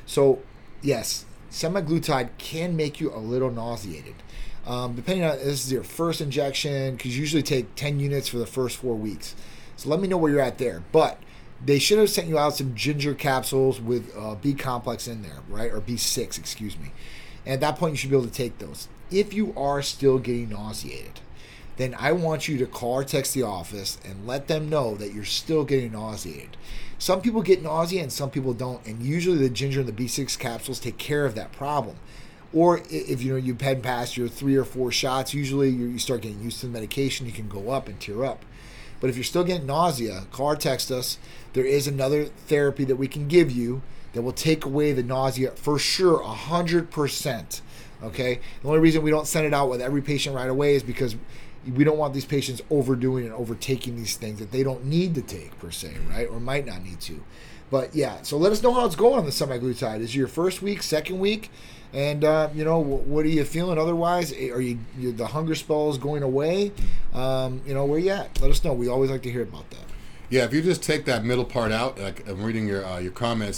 So, yes, semaglutide can make you a little nauseated. Um, depending on this is your first injection, because you usually take 10 units for the first four weeks. So let me know where you're at there. But they should have sent you out some ginger capsules with uh, B complex in there, right? Or B6, excuse me. And at that point, you should be able to take those. If you are still getting nauseated, then I want you to call or text the office and let them know that you're still getting nauseated. Some people get nausea and some people don't, and usually the ginger and the B6 capsules take care of that problem. Or if you know you've been past your three or four shots, usually you start getting used to the medication, you can go up and tear up. But if you're still getting nausea, call or text us. There is another therapy that we can give you that will take away the nausea for sure, hundred percent. Okay. The only reason we don't send it out with every patient right away is because we don't want these patients overdoing and overtaking these things that they don't need to take per se, right? Or might not need to. But yeah, so let us know how it's going on the semaglutide. Is your first week, second week? And uh, you know, what are you feeling otherwise? Are you, you the hunger spell is going away? Um, you know, where you at? Let us know. We always like to hear about that. Yeah, if you just take that middle part out, like I'm reading your uh, your comment, it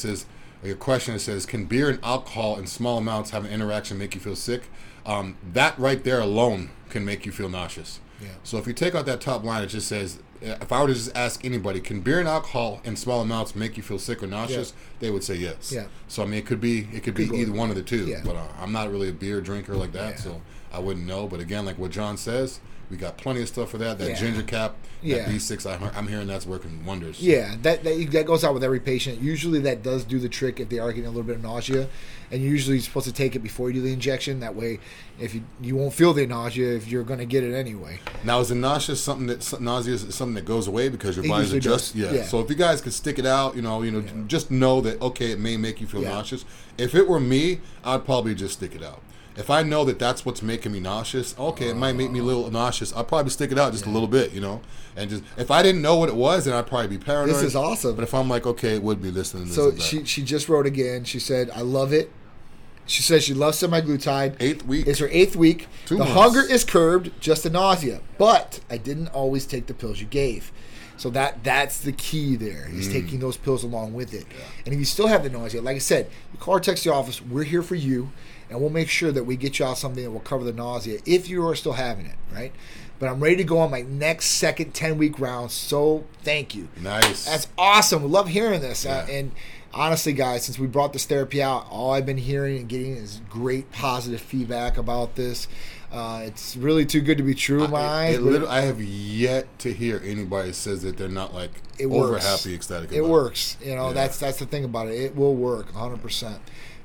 says your question. It says, "Can beer and alcohol in small amounts have an interaction make you feel sick?" Um, that right there alone can make you feel nauseous. Yeah. So if you take out that top line, it just says, if I were to just ask anybody, can beer and alcohol in small amounts make you feel sick or nauseous? Yeah. They would say yes. Yeah. So I mean, it could be it could, could be either one of the two. Yeah. But uh, I'm not really a beer drinker like that, yeah. so I wouldn't know. But again, like what John says, we got plenty of stuff for that. That Yeah. ginger cap, Yeah. that B6, I'm, I'm hearing that's working wonders. Yeah, that, that that goes out with every patient. Usually, that does do the trick if they are getting a little bit of nausea, and usually you're usually supposed to take it before you do the injection. That way, if you you won't feel the nausea if you're going to get it anyway. Now, is the nausea something that nausea is something that goes away because your body's usually adjust? Yeah. yeah. So if you guys could stick it out, you know, you know, just know that okay, it may make you feel Yeah. nauseous. If it were me, I'd probably just stick it out. If I know that that's what's making me nauseous, okay, it might make me a little nauseous. I'll probably stick it out just a little bit, you know, and just if I didn't know what it was, then I'd probably be paranoid. This is awesome. But if I'm like, okay, it would be listening. and this. So she she just wrote again. She said, "I love it." She says she loves semaglutide. eighth week. It's her eighth week. Two the months. hunger is curbed, just the nausea. But I didn't always take the pills you gave. So that that's the key there. Is Mm. taking those pills along with it. And if you still have the nausea, like I said, you call or text the office. We're here for you, and we'll make sure that we get y'all something that will cover the nausea if you are still having it, right? But I'm ready to go on my next second 10 week round. So thank you. nice. That's awesome. We love hearing this. Uh, and honestly, guys, since we brought this therapy out, all I've been hearing and getting is great positive feedback about this. Uh, it's really too good to be true, my I, it I have yet to hear anybody says that they're not like It over works. happy, ecstatic. it works. You know, Yeah. that's that's the thing about it. It will work 100%.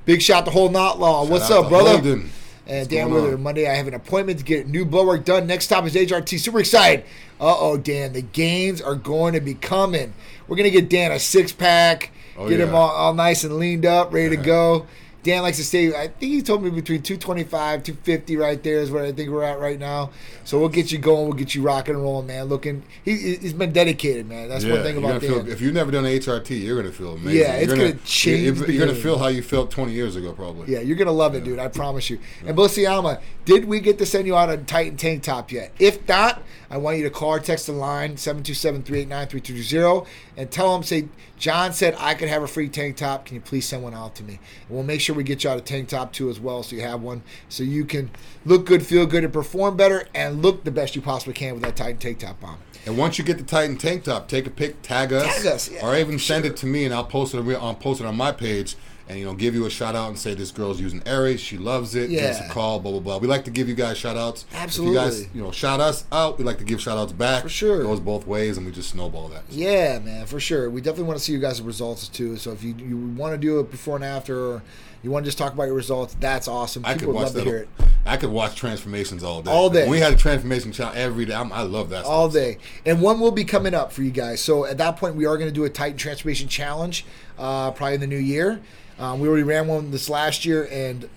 Big shout to Whole Knot Law. What's up, brother? Holden. And Dan going Wither. Monday I have an appointment to get new blood work done. Next stop is HRT. Super excited. Uh oh, Dan, the gains are going to be coming. We're gonna get Dan a six pack, Oh, get him all, all nice and leaned up, ready to go. Dan likes to stay. I think he told me between 225, 250 right there is what I think we're at right now. So we'll get you going. We'll get you rocking and rolling, man. Looking, he, he's been dedicated, man. That's one thing about gonna feel, if you've never done HRT, you're gonna feel amazing. Yeah, it's you're gonna change You're, you're gonna feel how you felt 20 years ago, probably. Yeah, you're gonna love it, dude. I promise you. And Bosiama, did we get to send you out a Titan tank top yet? If not, I want you to call or text the line 727-389-3220 and tell them say John said I could have a free tank top. Can you please send one out to me? And we'll make sure we get you out a tank top too as well, so you have one, so you can look good, feel good, and perform better, and look the best you possibly can with that Titan tank top on. And once you get the Titan tank top, take a pic, tag us, Tag us, yeah, or even send it to me, and I'll post it. on- I'll post it on my page, and you know, give you a shout out and say this girl's using Aries. She loves it. Give us a call. Blah blah blah. We like to give you guys shout outs. If Absolutely. you guys, you know, shout us out. We like to give shout outs back. For sure. It goes both ways, and we just snowball that. Yeah, man, for sure. We definitely want to see you guys' results too. So if you, you want to do it before and after, or you want to just talk about your results, that's awesome. I could would watch love that. to hear it I could watch transformations all day. All day. We had a transformation channel every day. I'm, I love that. all day. And one will be coming up for you guys. So at that point, we are going to do a Titan Transformation Challenge, uh, probably in the new year. Um, we already ran one this last year, and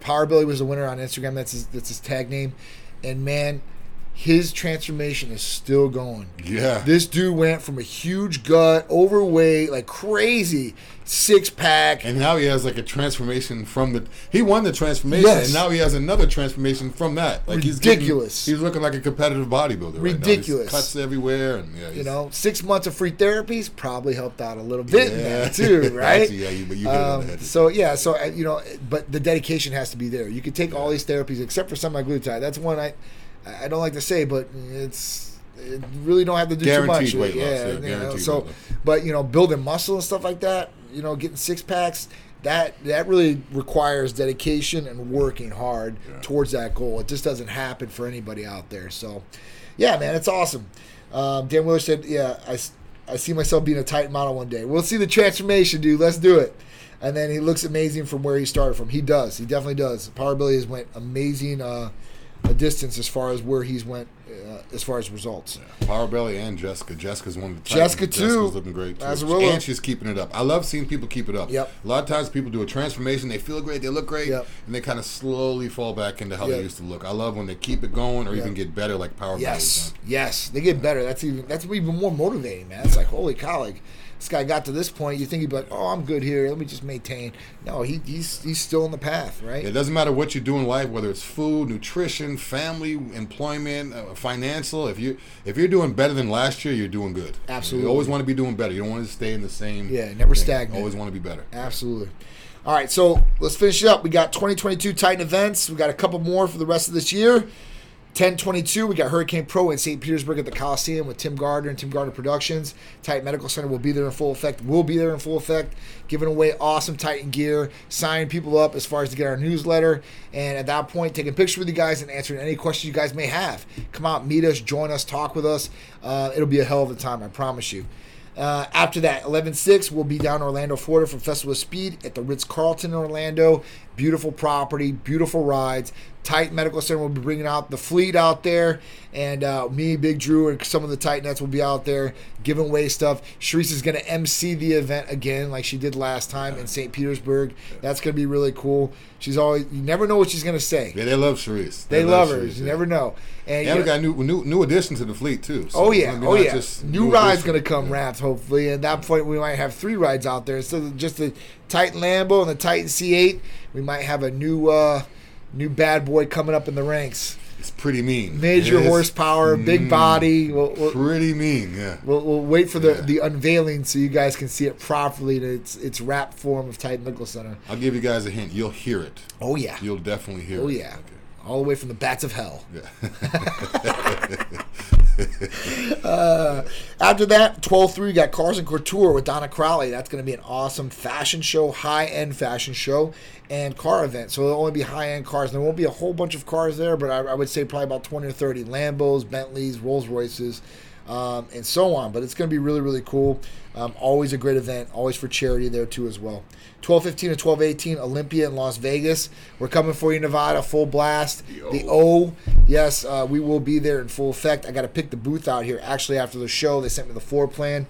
Power Billy was the winner on Instagram. That's his, that's his tag name. And man, his transformation is still going. Yeah. This dude went from a huge gut, overweight, like crazy, six pack. and now he has like a transformation from the. He won the transformation, Yes. and now he has another transformation from that. Like he's getting- Ridiculous. he's looking like a competitive bodybuilder. Right Ridiculous. cuts everywhere, and yeah, You know, six months of free therapies probably helped out a little bit Yeah. that too, right? Yeah, you- but you Um, so yeah, so uh, you know, but the dedication has to be there. You could take all these therapies except for semaglutide. That's one I, I don't like to say, but it's it really don't have to do Guaranteed too much. weight loss, yeah, you know, so, but you know, building muscle and stuff like that. You know, getting six packs. That that really requires dedication and working hard Yeah. towards that goal. It just doesn't happen for anybody out there. So, yeah, man, it's awesome. Um, Dan Wheeler said, "Yeah, I, I see myself being a Titan model one day. We'll see the transformation, dude. Let's do it." And then he looks amazing from where he started from. He does. He definitely does. Power Billy has went amazing uh, a distance as far as where he's went uh, as far as results. Power Belly and Jessica. Jessica's one of the Jessica, Titans. too. Jessica's looking great too. Azarilla. And she's keeping it up. I love seeing people keep it up. Yep. A lot of times people do a transformation, they feel great, they look great, Yep. and they kind of slowly fall back into how Yep. they used to look. I love when they keep it going or Yep. even get better like Power Yes, Belly's yes, they get better. That's even that's even more motivating, man. It's like holy cow, like this guy got to this point. You think he'd be like, oh, I'm good here. Let me just maintain. No, he, he's he's still on the path, right? It doesn't matter what you do in life, whether it's food, nutrition, family, employment, uh, financial. If you if you're doing better than last year, you're doing good. Absolutely. You always want to be doing better. You don't want to stay in the same. Yeah, never thing. stagnant. Always want to be better. Absolutely. All right, so let's finish it up. We got 2022 Titan events. We got a couple more for the rest of this year. 1022, we got Hurricane Pro in St. Petersburg at the Coliseum with Tim Gardner and Tim Gardner Productions. Titan Medical Center will be there in full effect. We'll be there in full effect, giving away awesome Titan gear, signing people up as far as to get our newsletter. And at that point, taking pictures with you guys and answering any questions you guys may have. Come out, meet us, join us, talk with us. Uh, it'll be a hell of a time, I promise you. Uh, after that, 11-6, we'll be down in Orlando, Florida for Festival of Speed at the Ritz-Carlton in Orlando. Beautiful property, beautiful rides. Titan Medical Center will be bringing out the fleet out there. And uh, me, Big Drew, and some of the Titanettes will be out there giving away stuff. Sharice is going to MC the event again like she did last time in St. Petersburg. That's going to be really cool. She's always, you never know what she's going to say. Yeah, they love Sharice. They love her. Sharice, You yeah. never know. And, And you we got new new new addition to the fleet too. So Oh yeah, oh yeah. just New ride's gonna come Yeah. wrapped hopefully. At that point, we might have three rides out there instead of just the Titan Lambo and the Titan C8. We might have a new uh, new bad boy coming up in the ranks. It's pretty mean. Major It horsepower, big mm, body. We'll, we'll, Pretty mean, yeah. we'll, we'll wait for the, Yeah. the unveiling so you guys can see it properly in its its wrap form of Titan Medical Center. I'll give you guys a hint. You'll hear it. Oh yeah, You'll definitely hear it. oh it. yeah, all the way from the bats of hell. Yeah. Uh, after that, 12 3, got Cars and Couture with Donna Crowley. That's going to be an awesome fashion show, high end fashion show, and car event. So it'll only be high end cars. There won't be a whole bunch of cars there, but I, I would say probably about 20 or 30 Lambos, Bentleys, Rolls Royces, um, and so on. But it's going to be really, really cool. Um, always a great event, always for charity there too as well. 1215 and 1218, Olympia in Las Vegas. We're coming for you, Nevada, full blast. The O, yes, uh, we will be there in full effect. I got to pick the booth out here actually after the show. They sent me the floor plan.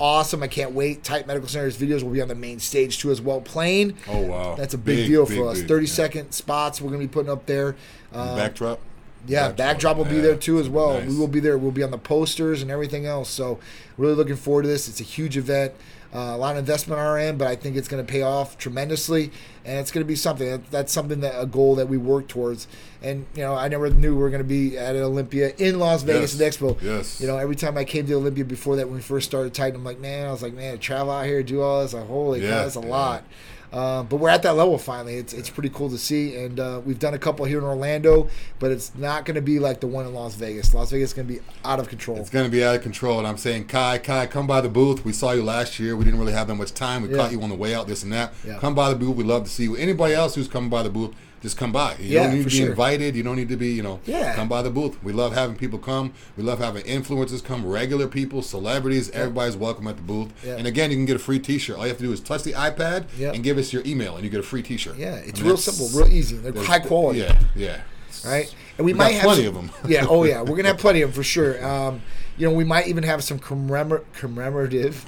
Awesome. I can't wait. Titan Medical Center's videos will be on the main stage too as well. Playing. Oh wow. That's a big, Big, deal big, for us. big, 30 yeah. second spots we're going to be putting up there. Um, Backdrop. Yeah, Backdrop, backdrop will be there too as well. Nice. We will be there. We'll be on the posters and everything else. So, really looking forward to this. It's a huge event. Uh, a lot of investment on our end, but I think it's going to pay off tremendously, and it's going to be something. That, that's something that a goal that we work towards. And you know, I never knew we were going to be at an Olympia in Las Vegas Yes. at Expo. Yes. You know, every time I came to Olympia before that, when we first started Titan, I'm like, man, I was like, man, travel out here, do all this, like, holy Yeah, cow, that's a yeah. lot. Uh, but we're at that level finally. It's it's pretty cool to see, and uh, we've done a couple here in Orlando, but it's not going to be like the one in Las Vegas. Las Vegas is going to be out of control. It's going to be out of control. And I'm saying, Kai, Kai, come by the booth. We saw you last year. We didn't really have that much time. We Yeah. caught you on the way out, this and that. Come by the booth. We'd love to see you. Anybody else who's coming by the booth, just come by. You Yeah, don't need to be sure. invited. You don't need to be, you know, Yeah. come by the booth. We love having people come. We love having influencers come, regular people, celebrities. Everybody's welcome at the booth. Yeah. And again, you can get a free T-shirt. All you have to do is touch the iPad Yeah. and give us your email, and you get a free T-shirt. Yeah, it's I mean, real simple, real easy. They're high quality. Yeah, yeah. right? And we, We might have plenty some- them. yeah. Oh yeah, we're gonna have plenty of them for sure. Um, you know, we might even have some commemor- commemorative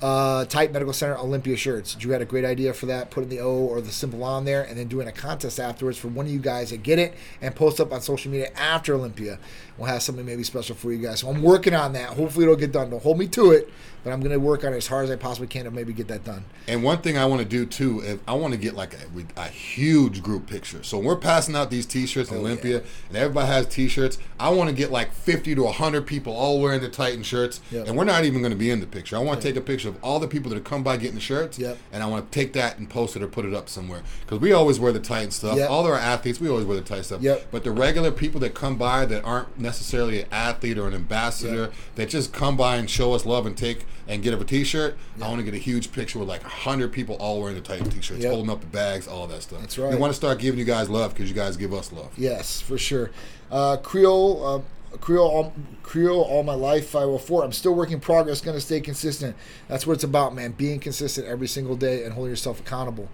uh, Titan Medical Center Olympia shirts. Drew had a great idea for that, putting the O or the symbol on there, and then doing a contest afterwards for one of you guys that get it and post up on social media after Olympia. We'll have something maybe special for you guys. So I'm working on that. Hopefully it'll get done. Don't hold me to it, but I'm going to work on it as hard as I possibly can to maybe get that done. And one thing I want to do too, if I want to get like a, a huge group picture. So we're passing out these T-shirts in Oh, Olympia, yeah. and everybody has T-shirts, I want to get like 50 to 100 people all wearing the Titan shirts, Yep. and we're not even going to be in the picture. I want to take a picture of all the people that have come by getting the shirts, Yep. and I want to take that and post it or put it up somewhere because we always wear the Titan stuff. Yep. All our athletes, we always wear the Titan stuff. Yep. But the regular people that come by that aren't necessarily an athlete or an ambassador, Yep. that just come by and show us love and take and get a T-shirt, I want to get a huge picture with like hundred people all wearing the Titan T-shirts, Yep. holding up the bags, all that stuff. That's We right. want to start giving you guys love because you guys give us love. Yes, for sure. Uh, Creole, uh, Creole, all, Creole, all my life. Five hundred four. I'm still working progress. Going to stay consistent. That's what it's about, man. Being consistent every single day and holding yourself accountable.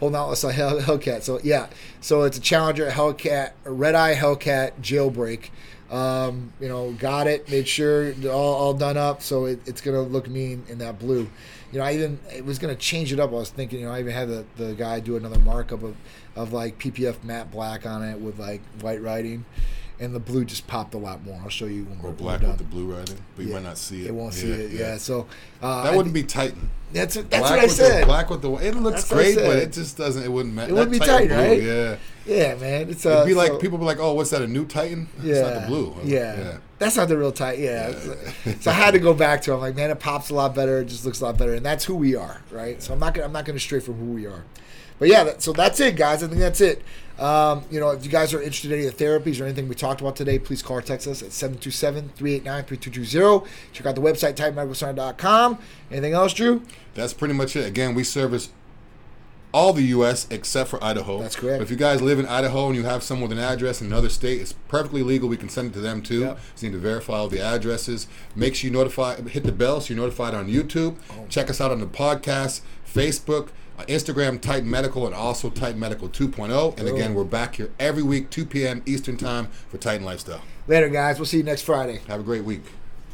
Holding out like Hell, Hellcat. So yeah, so it's a Challenger Hellcat, a Red Eye Hellcat jailbreak. Um, you know, got it. Made sure all, all done up. So it, it's gonna look mean in that blue. You know, I even it was gonna change it up. I was thinking, you know, I even had the, the guy do another markup of, of like PPF matte black on it with like white writing, and the blue just popped a lot more. I'll show you when Or we're black with the blue writing, but you Yeah. might not see it. It won't see it. Yeah. So uh, That wouldn't be Titan. That's that's black what I said. The, black with the it looks That's great, but it just doesn't. It wouldn't match. It wouldn't be Titan, blue, right? Yeah. Yeah, man. It's uh, It'd be like so- people be like, "Oh, what's that? A new Titan? Yeah, It's not the blue." Yeah. that's not the real Titan. Yeah, Yeah. so I had to go back to. it. I'm like, man, it pops a lot better. It just looks a lot better, and that's who we are, right? So I'm not gonna I'm not gonna stray from who we are. But yeah, that, so that's it, guys. I think that's it. Um, you know, if you guys are interested in any of the therapies or anything we talked about today, please call or text us at 727-389-3220. Check out the website, titanmedicalcenter.com. Anything else, Drew? That's pretty much it. Again, we service all the U.S. except for Idaho. That's correct. But if you guys live in Idaho and you have someone with an address in another state, it's perfectly legal. We can send it to them too. Yep. Just need to verify all the addresses. Make sure you notify, hit the bell so you're notified on YouTube. Oh. Check us out on the podcast, Facebook, Uh, Instagram, Titan Medical, and also Titan Medical 2.0. And again, oh. we're back here every week, 2 p.m. Eastern Time for Titan Lifestyle. Later, guys. We'll see you next Friday. Have a great week.